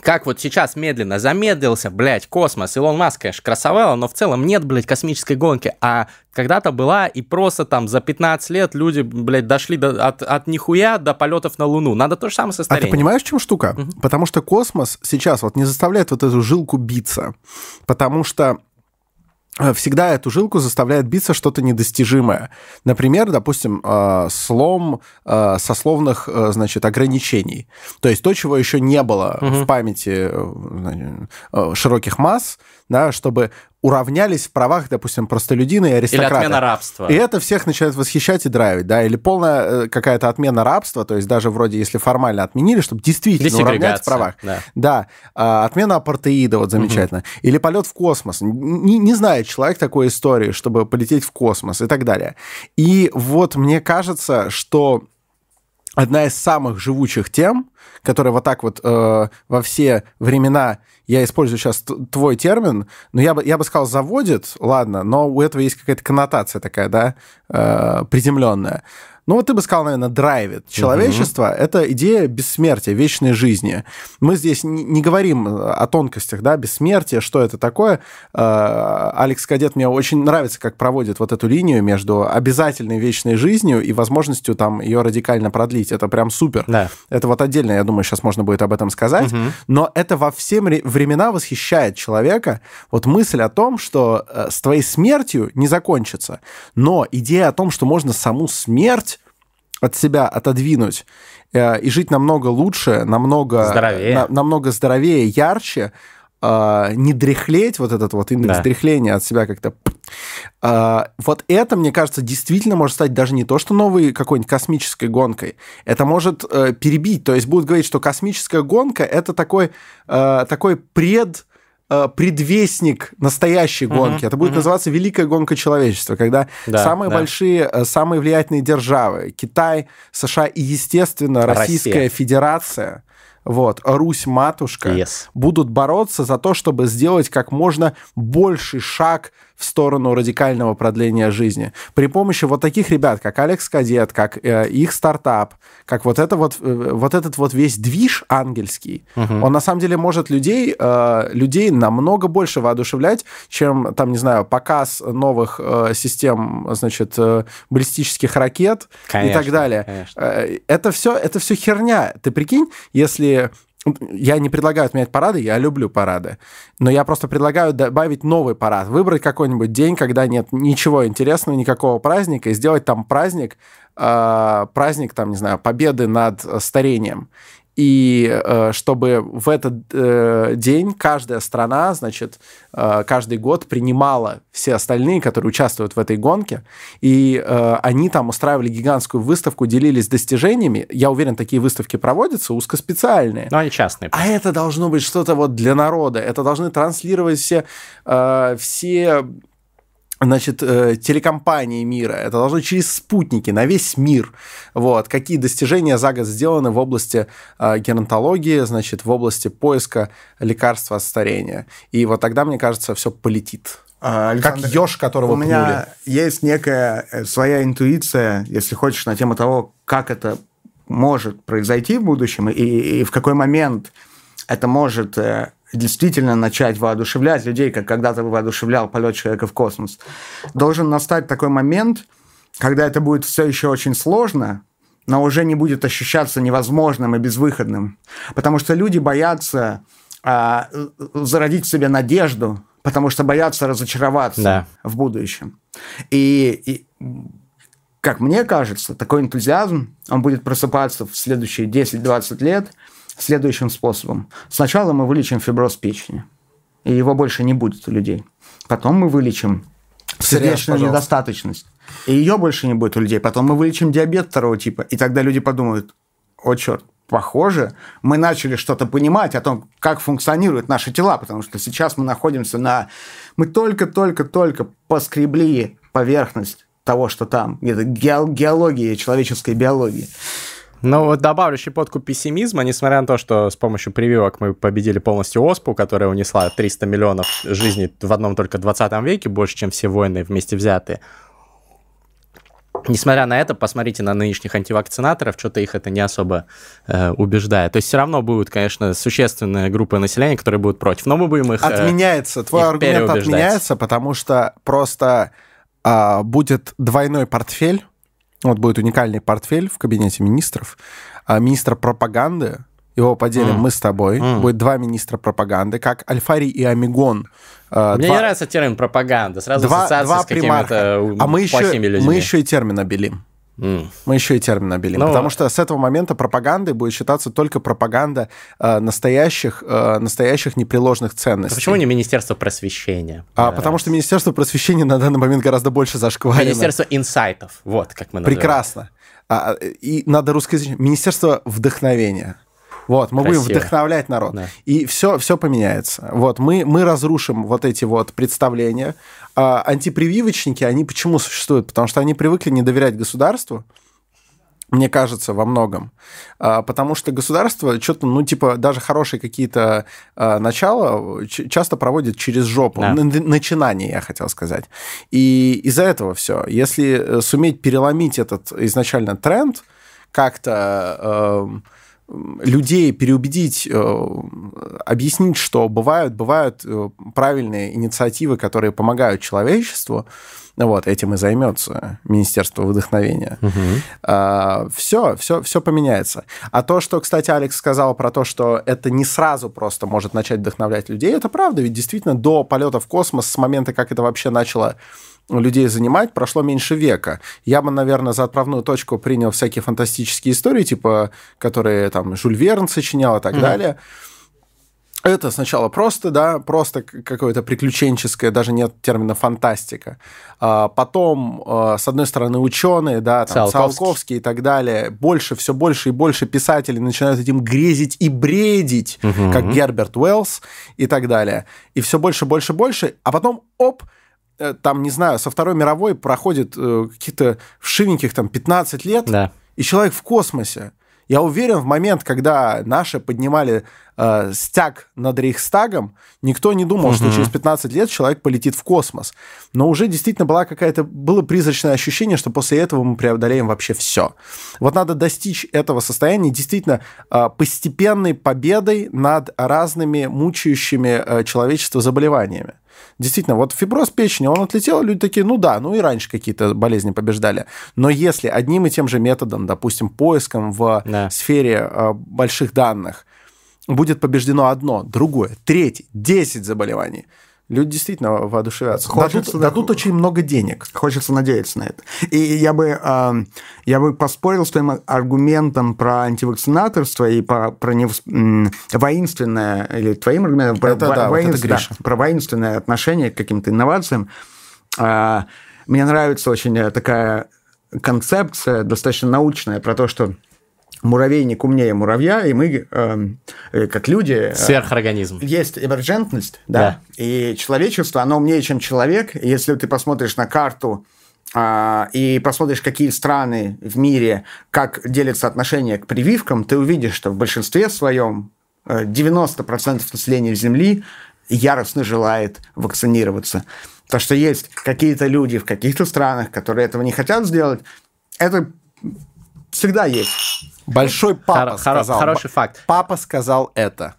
Как вот сейчас медленно замедлился, блядь, космос. Илон Маск, конечно, красовал, но в целом нет, блядь, космической гонки. А когда-то была, и просто там за 15 лет люди, блядь, дошли до, от, от нихуя до полетов на Луну. Надо то же самое состояние. А ты понимаешь, в чем штука? Угу. Потому что космос сейчас вот не заставляет вот эту жилку биться. Потому что всегда эту жилку заставляет биться что-то недостижимое. Например, допустим, э, слом э, сословных, значит, ограничений. То есть то, чего еще не было угу. в памяти широких масс, да, чтобы уравнялись в правах, допустим, простолюдина и аристократа. Или отмена рабства. И это всех начинает восхищать и драйвить, да, или полная э, какая-то отмена рабства, то есть даже вроде если формально отменили, чтобы действительно уравнять в правах. Да, да а, отмена апартеида, вот замечательно. Угу. Или полет в космос. Не, не знает человек такой истории, чтобы полететь в космос и так далее. И вот мне кажется, что одна из самых живучих тем, которая вот так вот э, во все времена я использую сейчас твой термин, но я бы, я бы сказал, заводит, ладно, но у этого есть какая-то коннотация такая, да, э, приземленная. Ну, вот ты бы сказал, наверное, драйвит. Человечество угу. это идея бессмертия, вечной жизни. Мы здесь не говорим о тонкостях, да, бессмертия, что это такое. Э, Алекс Кадет мне очень нравится, как проводит вот эту линию между обязательной вечной жизнью и возможностью там ее радикально продлить. Это прям супер. Да. Это вот отдельно, я думаю, сейчас можно будет об этом сказать. Угу. Но это во все времена восхищает человека. Вот мысль о том, что э, с твоей смертью не закончится. Но идея о том, что можно саму смерть от себя отодвинуть э, и жить намного лучше, намного здоровее, на, намного здоровее ярче, э, не дряхлеть, вот этот вот индекс да. дряхления от себя как-то... Э, вот это, мне кажется, действительно может стать даже не то, что новой какой-нибудь космической гонкой. Это может э, перебить. То есть будут говорить, что космическая гонка — это такой, э, такой пред Э, предвестник настоящей гонки. Uh-huh, Это будет uh-huh. называться Великая гонка человечества, когда да, самые да. большие, э, самые влиятельные державы, Китай, США и, естественно, Российская Россия. Федерация, вот, Русь-матушка, yes. будут бороться за то, чтобы сделать как можно больший шаг в сторону радикального продления жизни. При помощи вот таких ребят, как Алекс Кадет, как э, их стартап, как вот, это вот, э, вот этот вот весь движ ангельский, угу. он на самом деле может людей, э, людей намного больше воодушевлять, чем, там, не знаю, показ новых э, систем, значит, э, баллистических ракет конечно, и так далее. Конечно. Э, это все, это все херня. Ты прикинь, если я не предлагаю отменять парады, я люблю парады. Но я просто предлагаю добавить новый парад. Выбрать какой-нибудь день, когда нет ничего интересного, никакого праздника, и сделать там праздник, э, праздник, там, не знаю, победы над старением и э, чтобы в этот э, день каждая страна, значит, э, каждый год принимала все остальные, которые участвуют в этой гонке, и они там устраивали гигантскую выставку, делились достижениями. Я уверен, такие выставки проводятся узкоспециальные. Но они частные. А это должно быть что-то вот для народа. Это должны транслировать все, все значит, э, телекомпании мира, это должно через спутники на весь мир. Вот, какие достижения за год сделаны в области э, геронтологии, значит, в области поиска лекарства от старения. И вот тогда, мне кажется, все полетит. А, Как Александр, еж, которого У меня пнули. есть некая э, своя интуиция, если хочешь, на тему того, как это может произойти в будущем и, и в какой момент это может действительно начать воодушевлять людей, как когда-то воодушевлял полет человека в космос. Должен настать такой момент, когда это будет все еще очень сложно, но уже не будет ощущаться невозможным и безвыходным. Потому что люди боятся а, зародить в себе надежду, потому что боятся разочароваться Да. в будущем. И, и, как мне кажется, такой энтузиазм, он будет просыпаться в следующие 10-20 лет следующим способом. Сначала мы вылечим фиброз печени, и его больше не будет у людей. Потом мы вылечим сердечную пожалуйста. недостаточность, и ее больше не будет у людей. Потом мы вылечим диабет второго типа, и тогда люди подумают, о, черт, похоже, мы начали что-то понимать о том, как функционируют наши тела, потому что сейчас мы находимся на... Мы только-только-только поскребли поверхность того, что там, где-то гео- геологии, человеческой биологии. Ну, вот добавлю щепотку пессимизма, несмотря на то, что с помощью прививок мы победили полностью ОСПУ, которая унесла 300 миллионов жизней в одном только 20 веке, больше, чем все войны вместе взятые. Несмотря на это, посмотрите на нынешних антивакцинаторов, что-то их это не особо э, убеждает. То есть все равно будет, конечно, существенная группа населения, которые будут против. Но мы будем их... э, Отменяется. Твой их аргумент отменяется, потому что просто а, будет двойной портфель. Вот будет уникальный портфель в кабинете министров. А, министр пропаганды, его поделим М. мы с тобой. М. Будет два министра пропаганды, как Альфари и Амигон. А, Мне два- не нравится термин пропаганда. Сразу два, ассоциация два с какими-то. А мы еще, людьми. мы еще и термин обелим. М. Мы еще и термин обелим. Ну, потому что с этого момента пропагандой будет считаться только пропаганда э, настоящих, э, настоящих непреложных ценностей. А Почему не Министерство просвещения? А, потому что. Министерство просвещения на данный момент гораздо больше зашкварено. Министерство инсайтов. Вот как мы называем. Прекрасно. А, и надо русскоязычное. Министерство вдохновения. Вот, мы будем Красиво. вдохновлять народ. Да. И все, все поменяется. Вот, мы, мы разрушим вот эти вот представления. А, антипрививочники, они почему существуют? Потому что они привыкли не доверять государству, мне кажется, во многом. А, Потому что государство что-то, ну, типа, даже хорошие какие-то а, начала часто проводит через жопу. Да. Начинание, я хотел сказать. И из-за этого все. Если э, суметь переломить этот изначально тренд, как-то эм, людей переубедить, э, объяснить, что бывают, бывают э, правильные инициативы, которые помогают человечеству, вот, этим и займется Министерство вдохновения. Все, все, все поменяется. А то, что, кстати, Алекс сказал про то, что это не сразу просто может начать вдохновлять людей, это правда, ведь действительно до полета в космос, с момента, как это вообще начало людей занимать, прошло меньше века. Я бы, наверное, за отправную точку принял всякие фантастические истории, типа, которые там Жюль Верн сочинял и так далее. Это сначала просто, да, просто какое-то приключенческое, даже нет термина фантастика. А потом, а, с одной стороны, ученые, да, там, Циолковский. Циолковский и так далее, больше, все больше и больше писателей начинают этим грезить и бредить, как Герберт Уэллс и так далее. И все больше, больше, больше, а потом, оп, там, не знаю, со Второй мировой проходит э, каких-то вшивеньких там 15 лет, Да. и человек в космосе. Я уверен, в момент, когда наши поднимали э, стяг над Рейхстагом, никто не думал, что через 15 лет человек полетит в космос. Но уже действительно была какая-то, было призрачное ощущение, что после этого мы преодолеем вообще все. Вот надо достичь этого состояния действительно э, постепенной победой над разными мучающими э, человечество заболеваниями. Действительно, вот фиброз печени, он отлетел, люди такие, ну да, ну и раньше какие-то болезни побеждали. Но если одним и тем же методом, допустим, поиском в Да. сфере э, больших данных будет побеждено одно, другое, третье, 10 заболеваний, люди действительно воодушевятся. Хочется, дадут, да, дадут очень много денег. Хочется надеяться на это. И я бы, э, я бы поспорил с твоим аргументом про антивакцинаторство и по, про невс- м, воинственное, или твоим аргументом, про, Это да, вот это Гриша. про воинственное отношение к каким-то инновациям. А, мне нравится очень э, такая концепция, достаточно научная, про то, что муравейник умнее муравья, и мы, эм, э, как люди... э, Сверхорганизм. есть эмерджентность, да, Да. и человечество, оно умнее, чем человек. И Если ты посмотришь на карту а, и посмотришь, какие страны в мире, как делятся отношения к прививкам, ты увидишь, что в большинстве своем э, 90% населения Земли яростно желает вакцинироваться. То, что есть какие-то люди в каких-то странах, которые этого не хотят сделать, это всегда есть. Большой папа хоро- сказал. хороший факт. Папа сказал это.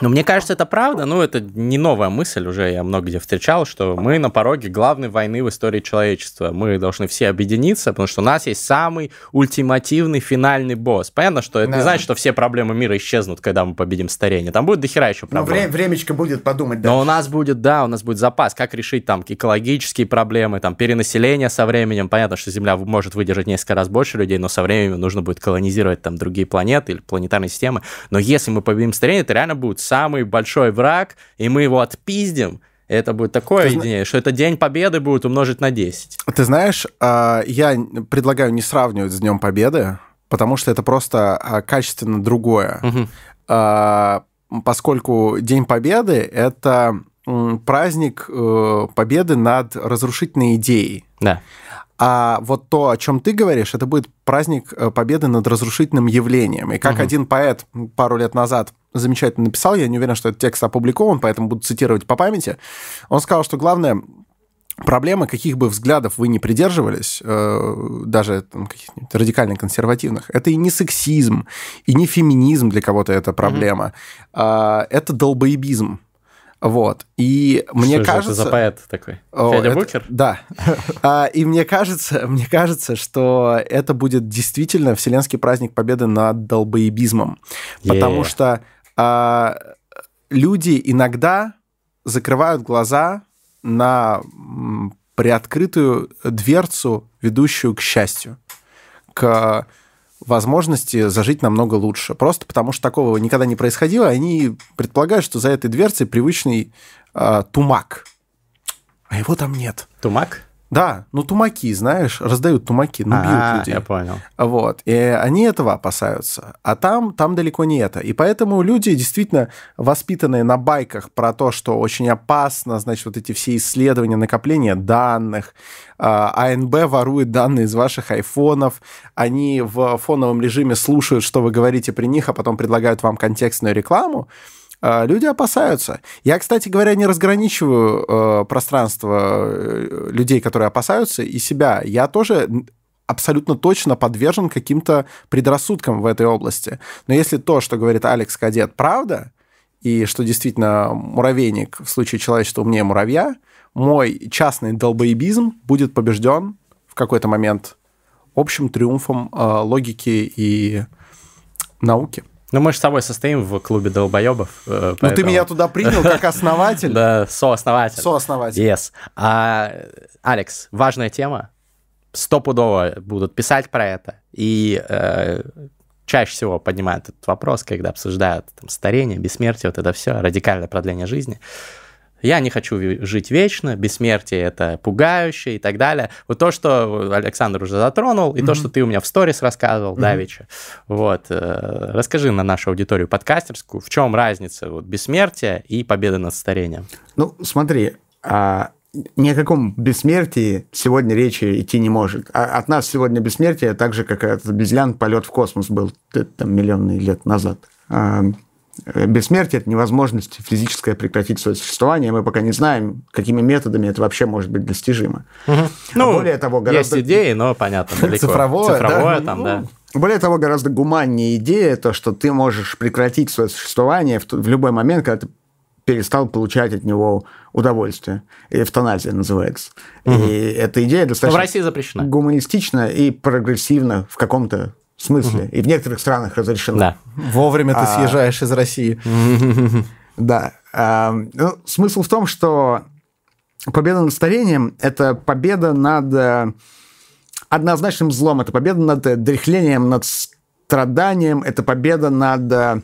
Ну, мне кажется, это правда. Ну, это не новая мысль, уже я много где встречал, что мы на пороге главной войны в истории человечества. Мы должны все объединиться, потому что у нас есть самый ультимативный финальный босс. Понятно, что это Да. не значит, что все проблемы мира исчезнут, когда мы победим старение. Там будет дохера еще Но проблем. вре- времечко будет подумать. Но дальше. у нас будет, да, у нас будет запас, как решить там экологические проблемы, там перенаселение со временем. Понятно, что Земля может выдержать несколько раз больше людей, но со временем нужно будет колонизировать там другие планеты или планетарные системы. Но если мы победим старение, это реально будет самый большой враг, и мы его отпиздим. Это будет такое Ты зна- единение, что это День Победы будет умножить на 10. Ты знаешь, а, я предлагаю не сравнивать с Днем Победы, потому что это просто а, качественно другое. А, Поскольку День Победы — это праздник э, победы над разрушительной идеей. Да. А вот то, о чем ты говоришь, это будет праздник э, победы над разрушительным явлением. И как Мгм. один поэт пару лет назад замечательно написал, я не уверен, что этот текст опубликован, поэтому буду цитировать по памяти, он сказал, что главное проблема, каких бы взглядов вы ни придерживались, э, даже каких-нибудь радикально консервативных, это и не сексизм, и не феминизм для кого-то это проблема, а это долбоебизм. Вот. И мне Что же кажется... это за поэт такой? О, Федя это- Букер? Да. А, и мне кажется, мне кажется, что это будет действительно Вселенский праздник Победы над долбоебизмом. Потому что а, люди иногда закрывают глаза на приоткрытую дверцу, ведущую к счастью, к возможности зажить намного лучше. Просто потому что такого никогда не происходило, они предполагают, что за этой дверцей привычный а, тумак. А его там нет. Тумак? Да, ну тумаки, знаешь, раздают тумаки, ну бьют А, людей. я понял. Вот. И они этого опасаются. А там, там далеко не это. И поэтому люди, действительно воспитанные на байках про то, что очень опасно, значит, вот эти все исследования, накопления данных, а, АНБ ворует данные из ваших айфонов, они в фоновом режиме слушают, что вы говорите при них, а потом предлагают вам контекстную рекламу, а, Люди опасаются. Я, кстати говоря, не разграничиваю э, пространство э, людей, которые опасаются, и себя. Я тоже абсолютно точно подвержен каким-то предрассудкам в этой области. Но если то, что говорит Алекс Кадет, правда, и что действительно муравейник в случае человечества умнее муравья, мой частный долбоебизм будет побежден в какой-то момент общим триумфом э, логики и науки. Ну, мы же с тобой состоим в клубе долбоебов. э, Ну, ты поэтому- меня туда принял как основатель. Да, сооснователь. Сооснователь. Yes. А, Алекс, важная тема. Стопудово будут писать про это. И э, чаще всего поднимают этот вопрос, когда обсуждают там, старение, бессмертие, вот это все, радикальное продление жизни. Я не хочу жить вечно, бессмертие это пугающе и так далее. Вот то, что Александр уже затронул, и то, что ты у меня в сторис рассказывал, Давича. Вот. э, Расскажи на нашу аудиторию подкастерскую, в чем разница вот, бессмертия и победы над старением. Ну, смотри, а, ни о каком бессмертии сегодня речи идти не может. А от нас сегодня бессмертие так же, как от обезьян полет в космос был там, миллионы лет назад. А, э, Бессмертие – это невозможность физическое прекратить свое существование. Мы пока не знаем, какими методами это вообще может быть достижимо. Ну, более того, гораздо- есть идеи, но понятно, далеко. Цифровое, Цифровое да? там, Ну, да. Более того, гораздо гуманнее идея то, что ты можешь прекратить свое существование в, в любой момент, когда ты перестал получать от него удовольствие. Эвтаназия называется. И эта идея Но в достаточно России запрещена. гуманистична и прогрессивна в каком-то смысле. И в некоторых странах разрешена. Да. Вовремя ты съезжаешь из России. Да. А, ну, смысл в том, что победа над старением – это победа над э, однозначным злом, это победа над э, дряхлением, над страданием, это победа над э,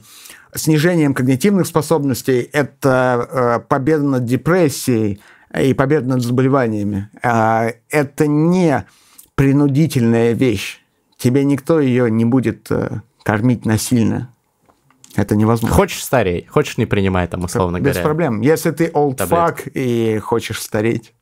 снижением когнитивных способностей, это э, победа над депрессией и победа над заболеваниями. А, Это не принудительная вещь тебе никто ее не будет э, кормить насильно. Это невозможно. Хочешь старей, хочешь не принимай там, условно Без говоря. проблем. Если ты old Таблетки. fuck и хочешь стареть,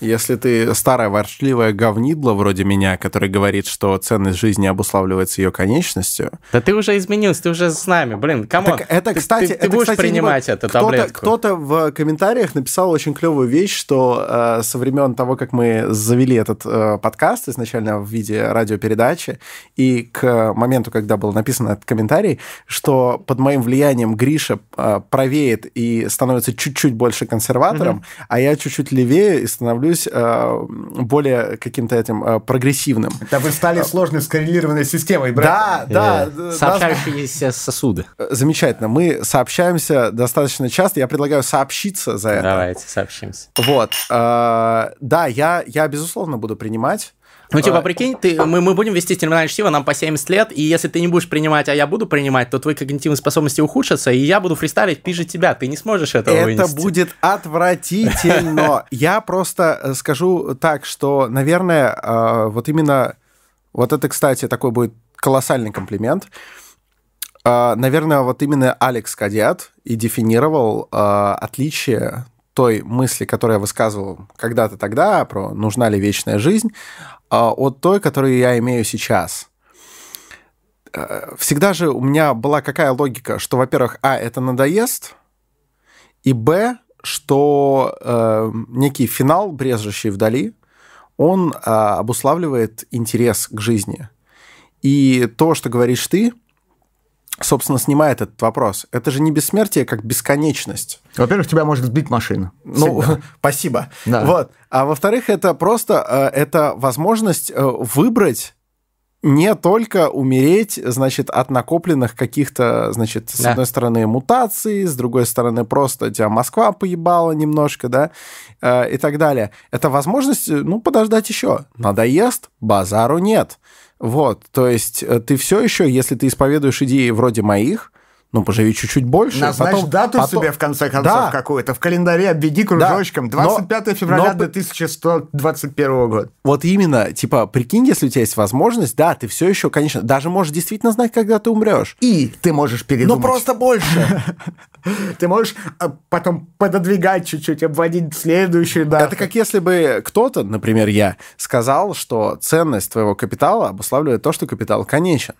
Если ты старая ворчливая говнидло вроде меня, который говорит, что ценность жизни обуславливается ее конечностью, Да ты уже изменился, ты уже с нами, блин, come on. Так это, кстати, ты, ты это, будешь кстати, принимать не- эту кто-то, таблетку. Кто-то в комментариях написал очень клевую вещь, что э, со времен того, как мы завели этот э, подкаст изначально в виде радиопередачи, и к моменту, когда был написан этот комментарий, что под моим влиянием Гриша э, правеет и становится чуть-чуть больше консерватором, а я чуть-чуть левее и становлюсь э, более каким-то этим э, прогрессивным. да вы стали сложно скоррелированной системой, Да, да. Э, нас- Сообщающиеся сосуды. Замечательно. Мы сообщаемся достаточно часто. Я предлагаю сообщиться за это. Давайте сообщимся. Вот. Э, Да, я, я, безусловно, буду принимать. Ну, типа, А, прикинь, ты, мы, мы будем вести терминальное чтиво, нам по 70 лет, и если ты не будешь принимать, а я буду принимать, то твои когнитивные способности ухудшатся, и я буду фристайлить пиже тебя. Ты не сможешь этого Это вынести. будет отвратительно. Я просто э, скажу так, что, наверное, э, вот именно... Вот это, кстати, такой будет колоссальный комплимент. Э, Наверное, вот именно Алекс Кадиат и дефинировал отличие той мысли, которую я высказывал когда-то тогда, про нужна ли вечная жизнь, от той, которую я имею сейчас. Э, Всегда же у меня была какая логика, что, во-первых, а, это надоест, и б, что э, некий финал, брежущий вдали, он э, обуславливает интерес к жизни. И то, что говоришь ты, собственно, снимает этот вопрос. Это же не бессмертие, как бесконечность. Во-первых, тебя может сбить машина. Ну, Всегда. спасибо. Да. Вот. А во-вторых, это просто э, это возможность э, выбрать не только умереть, значит, от накопленных каких-то, значит, с Да. одной стороны мутаций, с другой стороны просто тебя Москва поебала немножко, да, э, и так далее. Это возможность, э, ну, подождать еще. Надоест, базару нет. Вот, то есть э, ты все еще, если ты исповедуешь идеи вроде моих, ну, поживи чуть-чуть больше. Назначь потом- дату потом- себе, в конце концов, Да. какую-то. В календаре обведи кружочком. Да, но- 25 февраля но- 2121 года. Вот именно, типа, прикинь, если у тебя есть возможность, да, ты все еще, конечно, даже можешь действительно знать, когда ты умрешь. И ты можешь Но передумать. просто больше. Ты можешь а, потом пододвигать чуть-чуть, обводить следующую дату. Это как если бы кто-то, например, я, сказал, что ценность твоего капитала обуславливает то, что капитал конечен.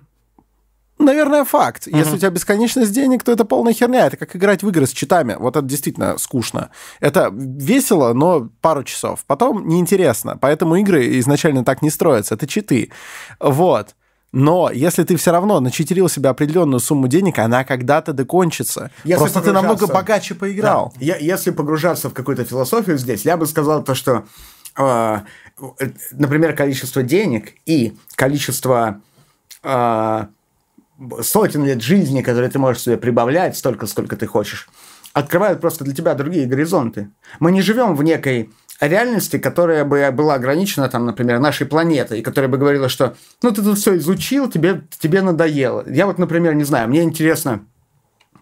Наверное, факт. Если у тебя бесконечность денег, то это полная херня. Это как играть в игры с читами. Вот это действительно скучно. Это весело, но пару часов. Потом неинтересно. Поэтому игры изначально так не строятся. Это читы. Вот. Но если ты все равно начитерил себе определенную сумму денег, она когда-то докончится. Если Просто ты намного богаче поиграл. Да. Я- если погружаться в какую-то философию здесь, я бы сказал то, что, э, э, например, количество денег и количество э, сотен лет жизни, которые ты можешь себе прибавлять, столько, сколько ты хочешь, открывают просто для тебя другие горизонты. Мы не живем в некой реальности, которая бы была ограничена, там, например, нашей планетой, и которая бы говорила, что ну ты тут все изучил, тебе, тебе надоело. Я вот, например, не знаю, мне интересно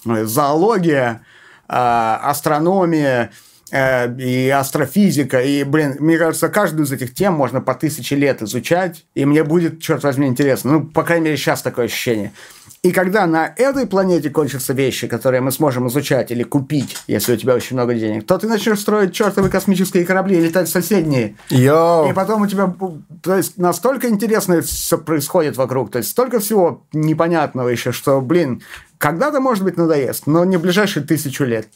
э, зоология, э, астрономия и астрофизика. И, блин, мне кажется, каждую из этих тем можно по тысяче лет изучать, и мне будет, черт возьми, интересно. Ну, по крайней мере, сейчас такое ощущение. И когда на этой планете кончатся вещи, которые мы сможем изучать или купить, если у тебя очень много денег, то ты начнешь строить чертовы космические корабли и летать в соседние. Йоу. И потом у тебя, то есть, настолько интересно все происходит вокруг, то есть, столько всего непонятного еще, что, блин, когда-то, может быть, надоест, но не в ближайшие тысячу лет.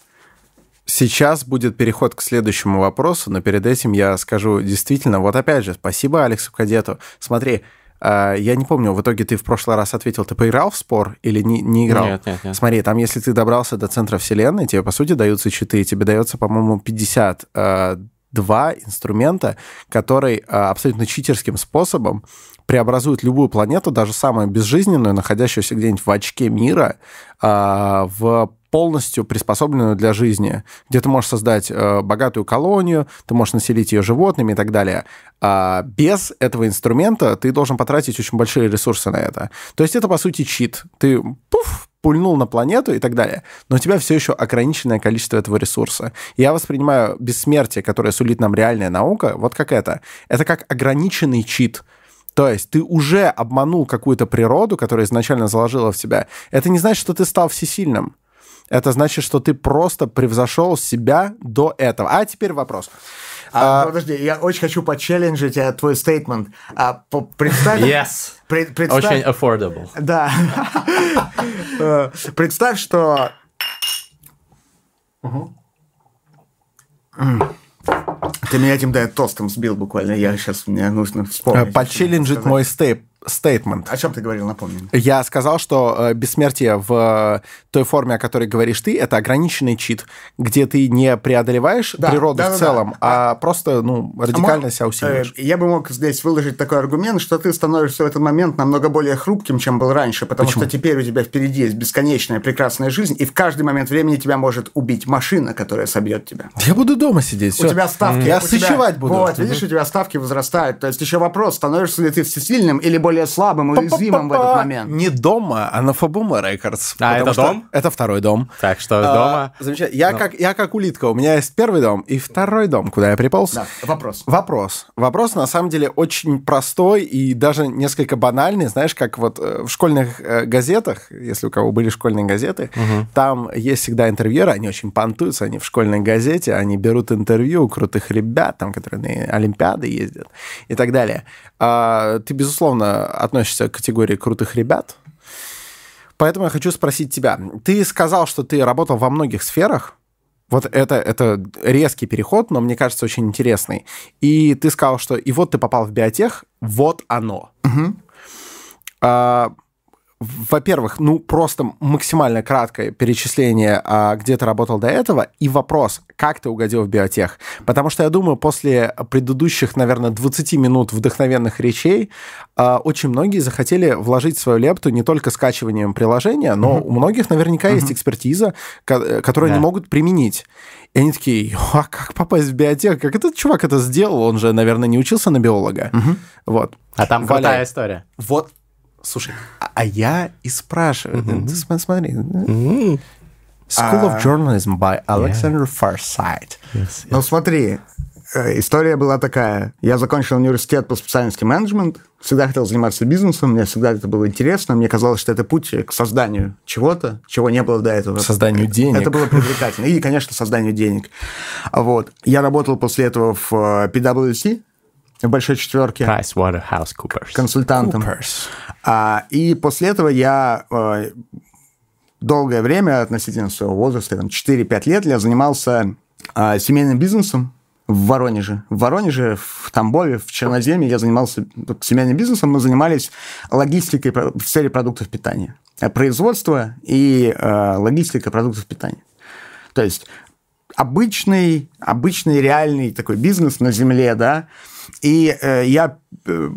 Сейчас будет переход к следующему вопросу, но перед этим я скажу действительно, вот опять же, спасибо Алексу Кадету. Смотри, э, я не помню, в итоге ты в прошлый раз ответил, ты поиграл в спор или не, не играл? Нет, нет, нет. Смотри, там если ты добрался до центра вселенной, тебе, по сути, даются читы, тебе дается, по-моему, 50 э, два инструмента, который э, абсолютно читерским способом преобразует любую планету, даже самую безжизненную, находящуюся где-нибудь в очке мира, в полностью приспособленную для жизни, где ты можешь создать э, богатую колонию, ты можешь населить ее животными и так далее. А без этого инструмента ты должен потратить очень большие ресурсы на это. То есть это, по сути, чит. Ты пуф, пульнул на планету и так далее, но у тебя все еще ограниченное количество этого ресурса. Я воспринимаю бессмертие, которое сулит нам реальная наука, вот как это. Это как ограниченный чит. То есть ты уже обманул какую-то природу, которая изначально заложила в тебя. Это не значит, что ты стал всесильным. Это значит, что ты просто превзошел себя до этого. А теперь вопрос. А, подожди, я очень хочу почелленджить э, твой стейтмент. А, по- представь... Yes. Pre- представь- Очень affordable. Да. Э, Представь, что... Ты меня этим, да, тостом сбил буквально. Я сейчас, мне нужно Э, вспомнить. Почелленджить мой стейп, стейтмент. О чем ты говорил, напомни. Я сказал, что э, бессмертие в э, той форме, о которой говоришь ты, это ограниченный чит, где ты не преодолеваешь Да, природу да, в да, целом, да. а просто ну, радикально Мо- себя усиливаешь. э, Я бы мог здесь выложить такой аргумент, что ты становишься в этот момент намного более хрупким, чем был раньше, потому что теперь у тебя впереди есть бесконечная прекрасная жизнь, и в каждый момент времени тебя может убить машина, которая собьет тебя. Я буду дома сидеть. У всё. тебя ставки... Я тебя- сычевать буду. Вот, видишь, у тебя ставки возрастают. То есть еще вопрос, становишься ли ты всесильным или более слабым и уязвимым в этот момент. Не дома, а на Фабума Рекордс. А, это дом? Это второй дом. Так что А, дома... Замечательно. Я, как, я как улитка. У меня есть первый дом и второй дом, куда я приполз. Да, вопрос. Вопрос. Вопрос, на самом деле, очень простой и даже несколько банальный. Знаешь, как вот э, в школьных э, газетах, если у кого были школьные газеты, там есть всегда интервьюеры, они очень понтуются, они в школьной газете, они берут интервью у крутых ребят, там, которые на Олимпиады ездят и так далее. А, ты, безусловно, относишься к категории крутых ребят, Поэтому я хочу спросить тебя. Ты сказал, что ты работал во многих сферах. Вот это, это резкий переход, но мне кажется, очень интересный. И ты сказал, что и вот ты попал в биотех, вот оно. А, во-первых, ну просто максимально краткое перечисление, а, где ты работал до этого, и вопрос, как ты угодил в биотех. Потому что я думаю, после предыдущих, наверное, 20 минут вдохновенных речей, а, очень многие захотели вложить свою лепту не только скачиванием приложения, но у многих наверняка есть экспертиза, ко- которую они Да. могут применить. И они такие, а как попасть в биотех? Как этот чувак это сделал? Он же, наверное, не учился на биолога. Вот. А там крутая история. Вот, слушай, а, а я и спрашиваю. Ты см- смотри. School of Journalism by Alexander Farsight. Ну смотри, э, история была такая. Я закончил университет по специальности менеджмент, всегда хотел заниматься бизнесом, мне всегда это было интересно, мне казалось, что это путь к созданию чего-то, чего не было до этого. Созданию денег. Это было привлекательно. И, конечно, созданию денег. Вот. Я работал после этого в э, PwC, в большой четверке, PricewaterhouseCoopers. консультантом. Coopers. А, и после этого я э, долгое время, относительно своего возраста, там 4-5 лет, я занимался э, семейным бизнесом в Воронеже. В Воронеже, в Тамбове, в Черноземье я занимался семейным бизнесом. Мы занимались логистикой в сфере продуктов питания. Производство и э, логистика продуктов питания. То есть обычный, обычный реальный такой бизнес на земле, да. И э, я э,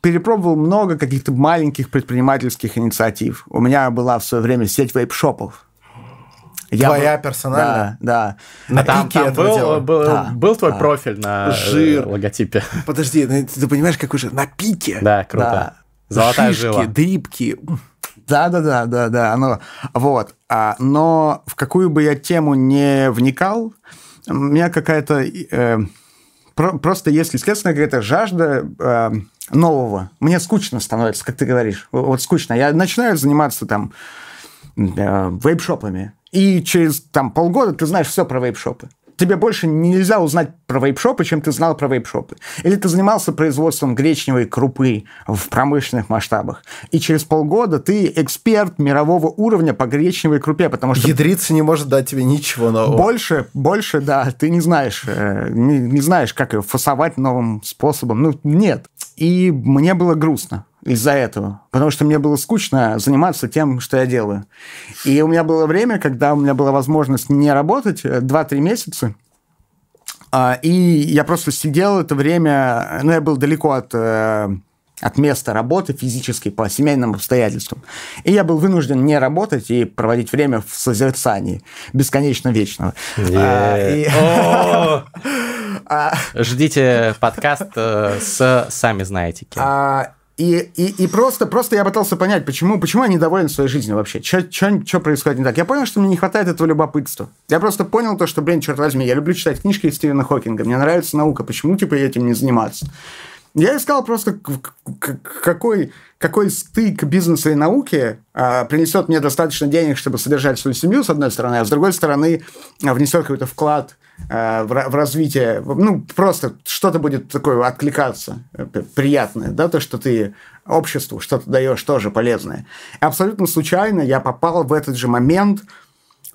перепробовал много каких-то маленьких предпринимательских инициатив. У меня была в свое время сеть вейп-шопов. Я Твоя был- персональная? Да, да. На там, пике там этого был, дела. был, Да, был твой да. профиль на э, Жир. логотипе. Подожди, ну, ты, ты понимаешь, какой же на пике? Да, круто. Да. Золотая Шишки, жила. дрипки. Да, да, да, да, да. Оно, вот. А, но в какую бы я тему не вникал, у меня какая-то э, про- просто есть естественно какая-то жажда э, нового. Мне скучно становится, как ты говоришь. Вот скучно. Я начинаю заниматься там э, вейп-шопами, и через там полгода ты знаешь все про вейп-шопы. Тебе больше нельзя узнать про вейп-шопы, чем ты знал про вейп-шопы. Или ты занимался производством гречневой крупы в промышленных масштабах. И через полгода ты эксперт мирового уровня по гречневой крупе, потому что Ядрица не может дать тебе ничего нового. больше, больше, да, ты не знаешь, э, не, не знаешь, как ее фасовать новым способом. Ну, нет. И мне было грустно из-за этого, потому что мне было скучно заниматься тем, что я делаю. И у меня было время, когда у меня была возможность не работать э, 2-3 месяца, а, и я просто сидел это время, ну, я был далеко от, э, от места работы физически по семейным обстоятельствам. И я был вынужден не работать и проводить время в созерцании бесконечно вечного. А, и- О! Ждите подкаст э, с «Сами знаете кем». А, и, и, и просто, просто я пытался понять, почему, почему я недоволен своей жизнью вообще. Что происходит не так? Я понял, что мне не хватает этого любопытства. Я просто понял то, что, блин, черт возьми, я люблю читать книжки Стивена Хокинга, мне нравится наука, почему, типа, этим не заниматься? Я искал просто, какой, какой стык бизнеса и науки а, принесет мне достаточно денег, чтобы содержать свою семью, с одной стороны, а с другой стороны, а, внесет какой-то вклад а, в, в развитие, ну, просто что-то будет такое откликаться, э, приятное, да, то, что ты обществу что-то даешь тоже полезное. И абсолютно случайно я попал в этот же момент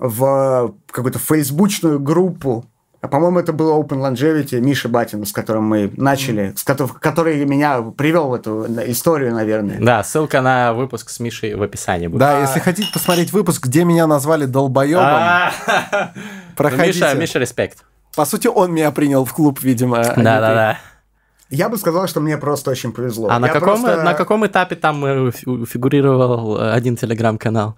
в какую-то фейсбучную группу по-моему, это был Open Longevity Миша Батин, с которым мы начали, с которым, который меня привел в эту историю, наверное. Да, ссылка на выпуск с Мишей в описании будет. Да, если хотите посмотреть выпуск, где меня назвали долбоебом, А, ну, проходите. Миша, Миша, респект. По сути, он меня принял в клуб, видимо. а Да-да-да. Я бы сказал, что мне просто очень повезло. А на каком, просто- на каком этапе там э, фи- фигурировал э, один телеграм-канал?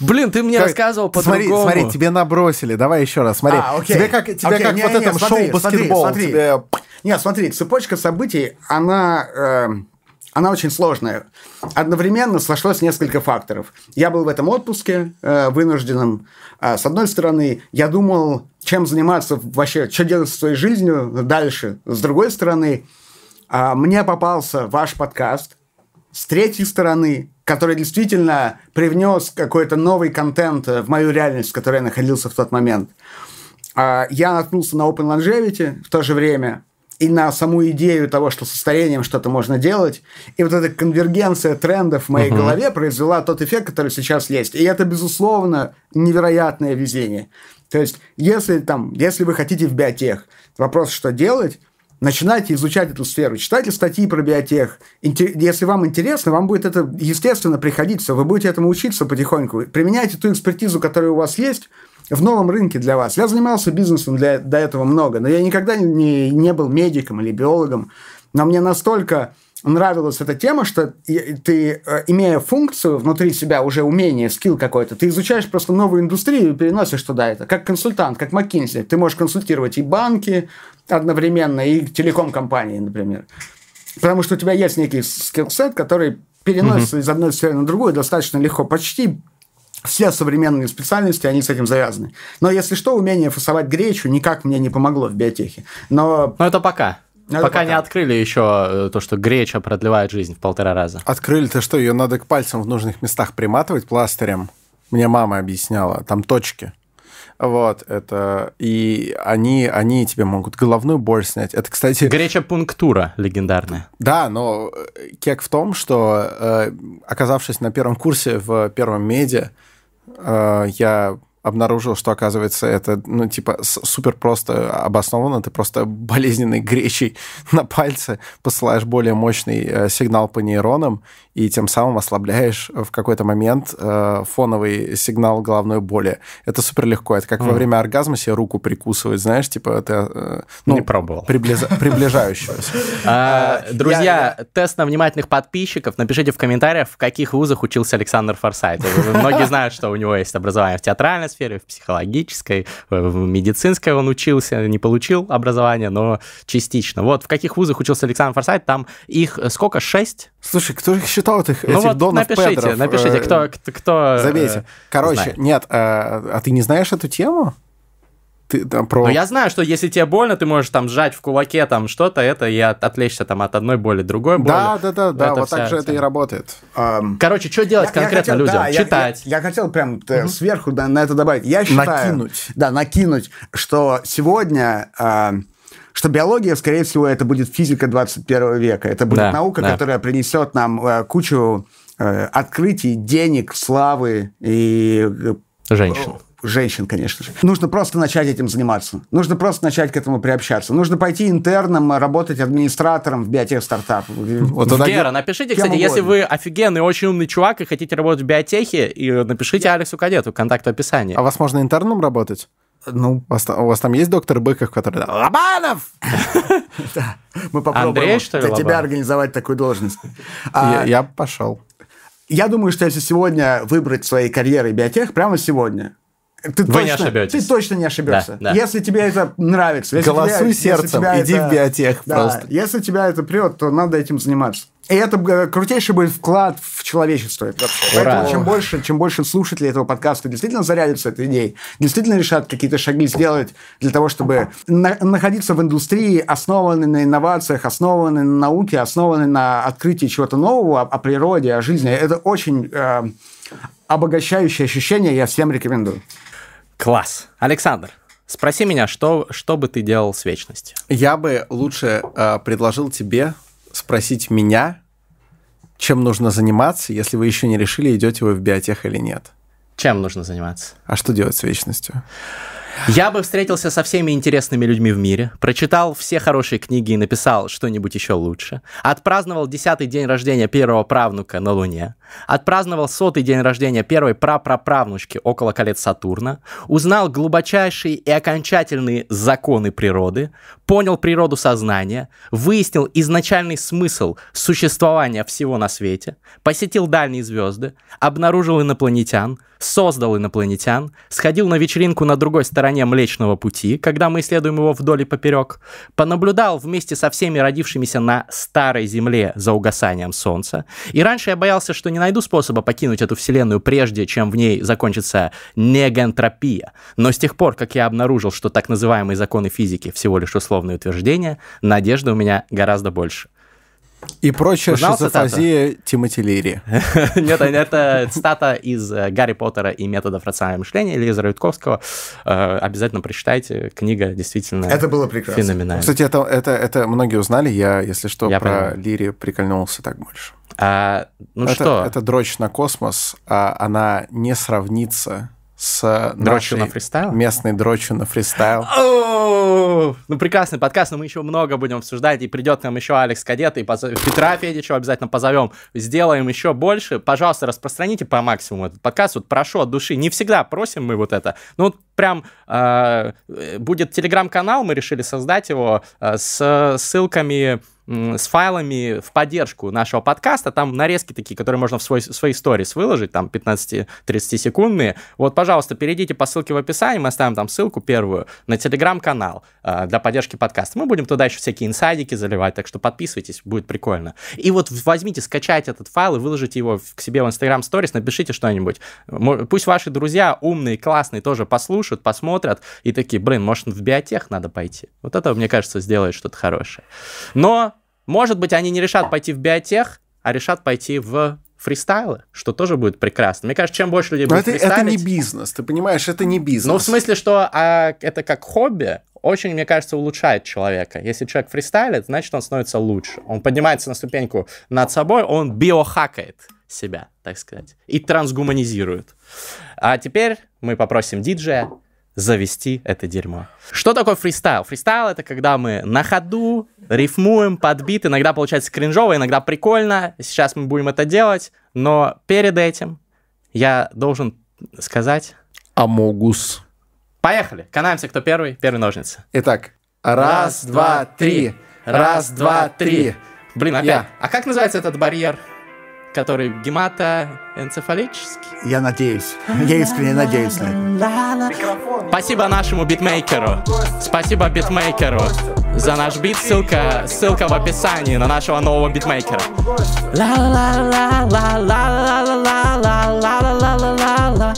Блин, ты мне Как- рассказывал Смотри, по-другому. смотри, тебе набросили. Давай еще раз. Смотри, А, окей. тебе как, тебе Окей, как не, вот не, этом смотри, шоу смотри, баскетбол. смотри. тебе- Нет, смотри, цепочка событий, она, э, она очень сложная. Одновременно сошлось несколько факторов. Я был в этом отпуске э, вынужденном. А, с одной стороны, я думал, чем заниматься вообще, что делать со своей жизнью дальше. С другой стороны, а, мне попался ваш подкаст. С третьей стороны, который действительно привнес какой-то новый контент э, в мою реальность, в которой я находился в тот момент. А, Я наткнулся на Open Longevity в то же время и на саму идею того, что со старением что-то можно делать. И вот эта конвергенция трендов в моей голове произвела тот эффект, который сейчас есть. И это, безусловно, невероятное везение. То есть, если, там, если вы хотите в биотех, вопрос, что делать, начинайте изучать эту сферу, читайте статьи про биотех. Если вам интересно, вам будет это, естественно, приходиться, вы будете этому учиться потихоньку. Применяйте ту экспертизу, которая у вас есть, в новом рынке для вас. Я занимался бизнесом для, до этого много, но я никогда не, не был медиком или биологом. Но мне настолько нравилась эта тема, что ты, э, имея функцию внутри себя, уже умение, скилл какой-то, ты изучаешь просто новую индустрию и переносишь туда это. Как консультант, как McKinsey. Ты можешь консультировать и банки одновременно, и телеком-компании, например. Потому что у тебя есть некий скиллсет, который переносится из одной сферы на другую достаточно легко. Почти все современные специальности, они с этим завязаны. Но если что, умение фасовать гречу никак мне не помогло в биотехе. Но Ну, это пока. Пока, пока. не открыли еще э, то, что греча продлевает жизнь в полтора раза. Открыли-то что, ее надо к пальцам в нужных местах приматывать пластырем? Мне мама объясняла, там точки. Вот, это... И они, они тебе могут головную боль снять. Это, кстати... Греча пунктура легендарная. Да, но э, кек в том, что, э, оказавшись на первом курсе в первом медиа, э, я обнаружил, что, оказывается, это, ну, типа, супер просто обосновано. Ты просто болезненной гречей на пальце посылаешь более мощный сигнал по нейронам, и тем самым ослабляешь в какой-то момент э, фоновый сигнал головной боли. Это супер легко. Это как во время оргазма себе руку прикусывать, знаешь, типа, это... э, ну, Не пробовал. приблиза- приближающегося. А, я- Друзья, тест на внимательных подписчиков. Напишите в комментариях, в каких вузах учился Александр Форсайт. Многие знают, что у него есть образование в театральной сфере, в психологической, в медицинской он учился, не получил образование, но частично. Вот в каких вузах учился Александр Форсайт, там их э, сколько, шесть? Слушай, кто их считал, этих, Ну этих вот донов напишите, педров? напишите, Э, кто, кто, кто, э, Заметьте. Короче, знает. нет, э, а ты не знаешь эту тему? Ты там про... Ну, я знаю, что если тебе больно, ты можешь там сжать в кулаке там что-то, это и от- отвлечься там от одной боли, другой боли. Да, да, да, да, вот так же это и работает. Короче, что делать Я- я конкретно хотел- людям? да, я- Читать. Я, я хотел прям э, сверху на, на это добавить. Я считаю, Накинуть. Да, накинуть, что сегодня... а, что биология, скорее всего, это будет физика 21 века. Это будет Да, наука, да. которая принесет нам э, кучу э, открытий, денег, славы и э, Женщин. женщин, конечно же. Нужно просто начать этим заниматься. Нужно просто начать к этому приобщаться. Нужно пойти интерном, работать администратором в биотех-стартап. Вот тогда Гера, напишите, кстати, если угодно. вы офигенный, очень умный чувак и хотите работать в биотехе, и напишите Алексу Кадету, контакт в описании. А вас можно интерном работать? Ну, У вас, та- у вас там есть доктор Быков, который... Лобанов! мы попробуем для тебя организовать такую должность. А, я пошел. Я думаю, что если сегодня выбрать своей карьерой биотех, прямо сегодня, ты Вы не точно, ошибетесь. Ты точно не ошибешься. Да, да. Если тебе это нравится. Если Голосуй тебя- если сердцем, тебя иди в биотех да, просто. Если тебя это прет, то надо этим заниматься. И это э, крутейший будет вклад в человечество. Это вообще. Ура. Поэтому чем больше, чем больше слушателей этого подкаста действительно зарядятся этой идеей, действительно решат какие-то шаги сделать для того, чтобы на- находиться в индустрии, основанной на инновациях, основанной на науке, основанной на открытии чего-то нового о, о природе, о жизни. Это очень э, обогащающее ощущение, я всем рекомендую. Класс. Александр, спроси меня, что, что бы ты делал с вечностью? Я бы лучше э, предложил тебе спросить меня, чем нужно заниматься, если вы еще не решили, идете вы в биотех или нет. Чем нужно заниматься? А что делать с вечностью? Я бы встретился со всеми интересными людьми в мире, прочитал все хорошие книги и написал что-нибудь еще лучше, отпраздновал десятый день рождения первого правнука на Луне, отпраздновал сотый день рождения первой прапраправнучки около колец Сатурна, узнал глубочайшие и окончательные законы природы, понял природу сознания, выяснил изначальный смысл существования всего на свете, посетил дальние звезды, обнаружил инопланетян, создал инопланетян, сходил на вечеринку на другой стороне Млечного Пути, когда мы исследуем его вдоль и поперек, понаблюдал вместе со всеми родившимися на Старой Земле за угасанием Солнца. И раньше я боялся, что не найду способа покинуть эту Вселенную прежде, чем в ней закончится негентропия. Но с тех пор, как я обнаружил, что так называемые законы физики всего лишь условные утверждения, надежды у меня гораздо больше. И прочая Узнал шизофазия Тимоти Лири. Нет, это цитата из э, Гарри Поттера и методов рационального мышления Лиза Рудковского. Э, Обязательно прочитайте. Книга действительно Это было прекрасно. феноменальная. Кстати, это, это, это многие узнали. Я, если что, Я про понимаю. Лири прикольнулся так больше. А, ну это, что, это дрочь на космос, а она не сравнится с дрочью на фристайл? местной дрочью на фристайл. О, Ну, прекрасный подкаст, но мы еще много будем обсуждать, и придет нам еще Алекс Кадет, и позов- Петра Федичева обязательно позовем, сделаем еще больше. Пожалуйста, распространите по максимуму этот подкаст, вот прошу от души. Не всегда просим мы вот это, ну вот прям э, будет телеграм-канал, мы решили создать его э, с ссылками с файлами в поддержку нашего подкаста, там нарезки такие, которые можно в свой, свои сторис выложить, там 15-30 секундные. Вот, пожалуйста, перейдите по ссылке в описании, мы оставим там ссылку первую на телеграм-канал э, для поддержки подкаста. Мы будем туда еще всякие инсайдики заливать, так что подписывайтесь, будет прикольно. И вот возьмите, скачайте этот файл и выложите его к себе в Instagram сторис, напишите что-нибудь. Пусть ваши друзья умные, классные тоже послушают, посмотрят и такие, блин, может в биотех надо пойти. Вот это, мне кажется, сделает что-то хорошее. Но, может быть, они не решат пойти в биотех, а решат пойти в фристайлы, что тоже будет прекрасно. Мне кажется, чем больше людей Но будет это, это не бизнес, ты понимаешь, это не бизнес. ну, в смысле, что а, это как хобби очень, мне кажется, улучшает человека. Если человек фристайлит, значит, он становится лучше. Он поднимается на ступеньку над собой, он биохакает себя, так сказать, и трансгуманизирует. А теперь мы попросим диджея завести это дерьмо. Что такое фристайл? Фристайл — это когда мы на ходу рифмуем под бит. Иногда получается кринжово, иногда прикольно. Сейчас мы будем это делать. Но перед этим я должен сказать Амогус. Поехали. Канаемся, кто первый. Первый ножницы. Итак, раз, два, три. Раз, два, три. Блин, опять. Я. А как называется этот барьер, который гематоэнцефалический? Я надеюсь. Я искренне надеюсь на это. Спасибо нашему битмейкеру. Спасибо битмейкеру за наш бит. Ссылка, ссылка в описании на нашего нового битмейкера. Ла-ла-ла-ла-ла-ла-ла-ла-ла-ла-ла-ла-ла.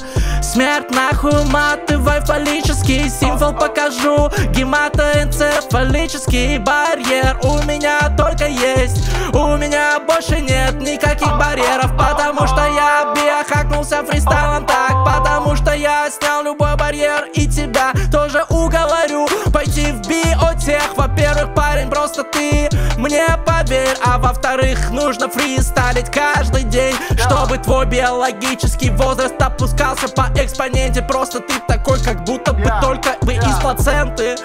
Смерть нахуй матывай фаллический символ покажу. Гематоэнцефалический барьер. У меня только есть У меня больше нет никаких барьеров Потому что я биохакнулся фристайлом так Потому что я снял любой барьер И тебя тоже уговорю Пойти в биотех. Во-первых, парень, просто ты мне поверь А во-вторых, нужно фристайлить каждый день Чтобы твой биологический возраст опускался по экспоненте Просто ты такой, как будто бы только вы из плаценты.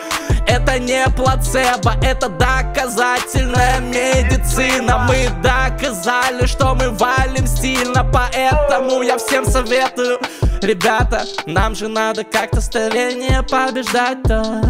Это не плацебо, это доказательная медицина. Мы доказали, что мы валим стильно Поэтому я всем советую. Ребята, нам же надо как-то старение побеждать, да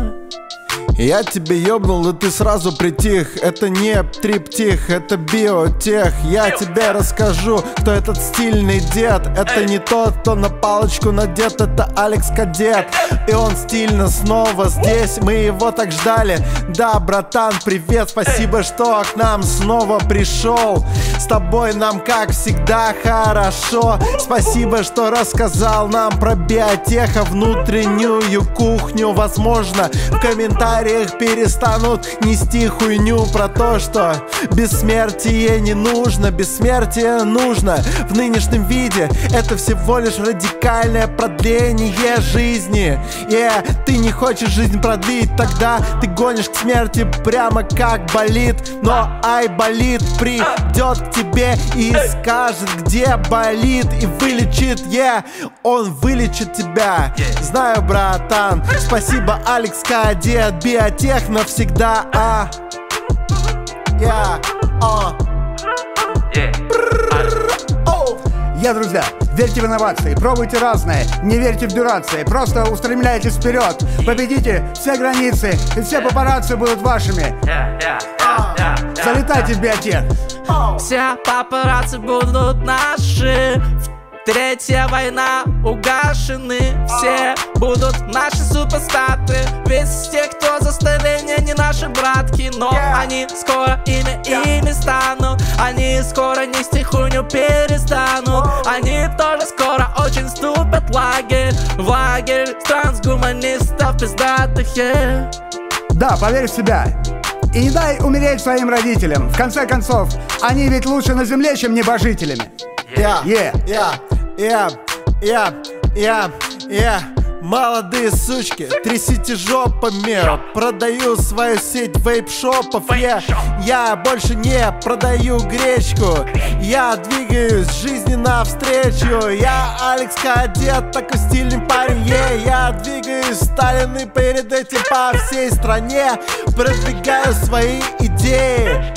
Я тебе ёбнул, и ты сразу притих. Это не триптих, это биотех. Я тебе расскажу, кто этот стильный дед. Это не тот, кто на палочку надет Это Алекс Кадет. И он стильно снова здесь Мы его так ждали. Да, братан, привет, спасибо, что к нам снова пришел. С тобой нам, как всегда, хорошо. Спасибо, что рассказал нам про биотеха Внутреннюю кухню. Возможно, в комментариях перестанут нести хуйню Про то, что бессмертие не нужно Бессмертие нужно. В нынешнем виде Это всего лишь радикальное продление жизни. Yeah, ты не хочешь жизнь продлить Тогда ты гонишь к смерти прямо как болит. Но ай болит придет к тебе и скажет где болит И вылечит, yeah, он вылечит тебя. Знаю, братан, спасибо, Алекс Кадет Биотех навсегда, а Yeah, а Я, друзья, верьте в инновации, пробуйте разное, не верьте в дурации, просто устремляйтесь вперед, победите все границы, и все папарацци будут вашими. Залетайте в биотех. Все папарацци будут наши Третья война угашены Все. Будут наши супостаты Ведь те, кто за столение не наши братки. Но они скоро ими ими станут. Они скоро нести хуйню перестанут. Они тоже скоро очень ступят лагерь. В лагерь трансгуманистов пиздатых yeah. Да, поверь в себя. И не дай умереть своим родителям. В конце концов, они ведь лучше на земле, чем небожителями. Я, Yeah. я, я, я, я, я Молодые сучки, трясите жопами. Продаю свою сеть вейп-шопов. Я, я больше не продаю гречку. Я двигаюсь жизни навстречу. Я Алекс Кадет, такой стильный парень. Yeah. Я двигаюсь Сталин и перед этим по всей стране. Продвигаю свои идеи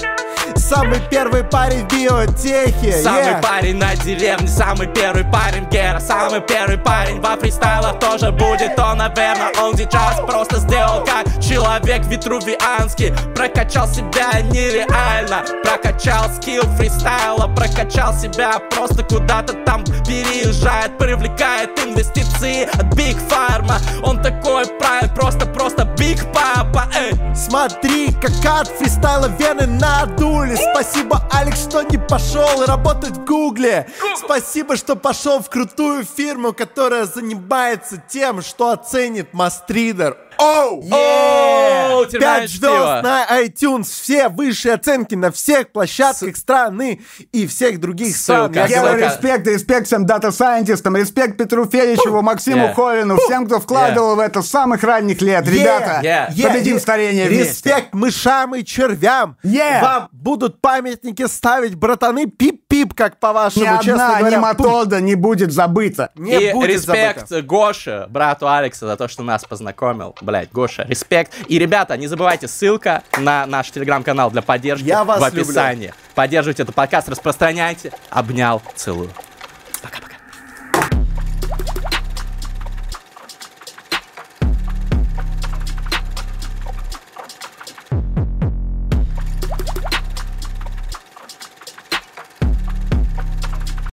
Самый первый парень в биотехе Самый yeah. парень на деревне, самый первый парень Гера Самый первый парень во фристайлах тоже будет Он, наверное, он сейчас просто сделал как человек ветрувианский Прокачал себя нереально Прокачал скилл фристайла Прокачал себя просто куда-то там переезжает Привлекает инвестиции от Big Pharma Он такой правильный, просто-просто Big Poppa, эй. Смотри, как от фристайла вены надули Спасибо, Алекс, что не пошел работать в Гугле. Спасибо, что пошел в крутую фирму, которая занимается тем, что оценит must-read Оу! Пять чтиво. звезд на iTunes, все высшие оценки на всех площадках страны и всех других стран. Я говорю, респект, респект всем data scientist ам, респект Петру Федичеву, Максиму Yeah. Холину, всем, кто вкладывал в это с самых ранних лет. Ребята, yeah. победим Yeah. старение вместе. Респект мышам и червям. Yeah. Вам будут памятники ставить, братаны, пип-пип, как Ни по-вашему, честно одна говоря. нематода не будет забыта. Не и будет респект забыто. Гоше, брату Алекса, за то, что нас познакомил. Блять, Гоша, респект. И, ребята, не забывайте, ссылка на наш телеграм-канал для поддержки Я вас в описании. Поддерживайте этот подкаст, распространяйте. Обнял, целую.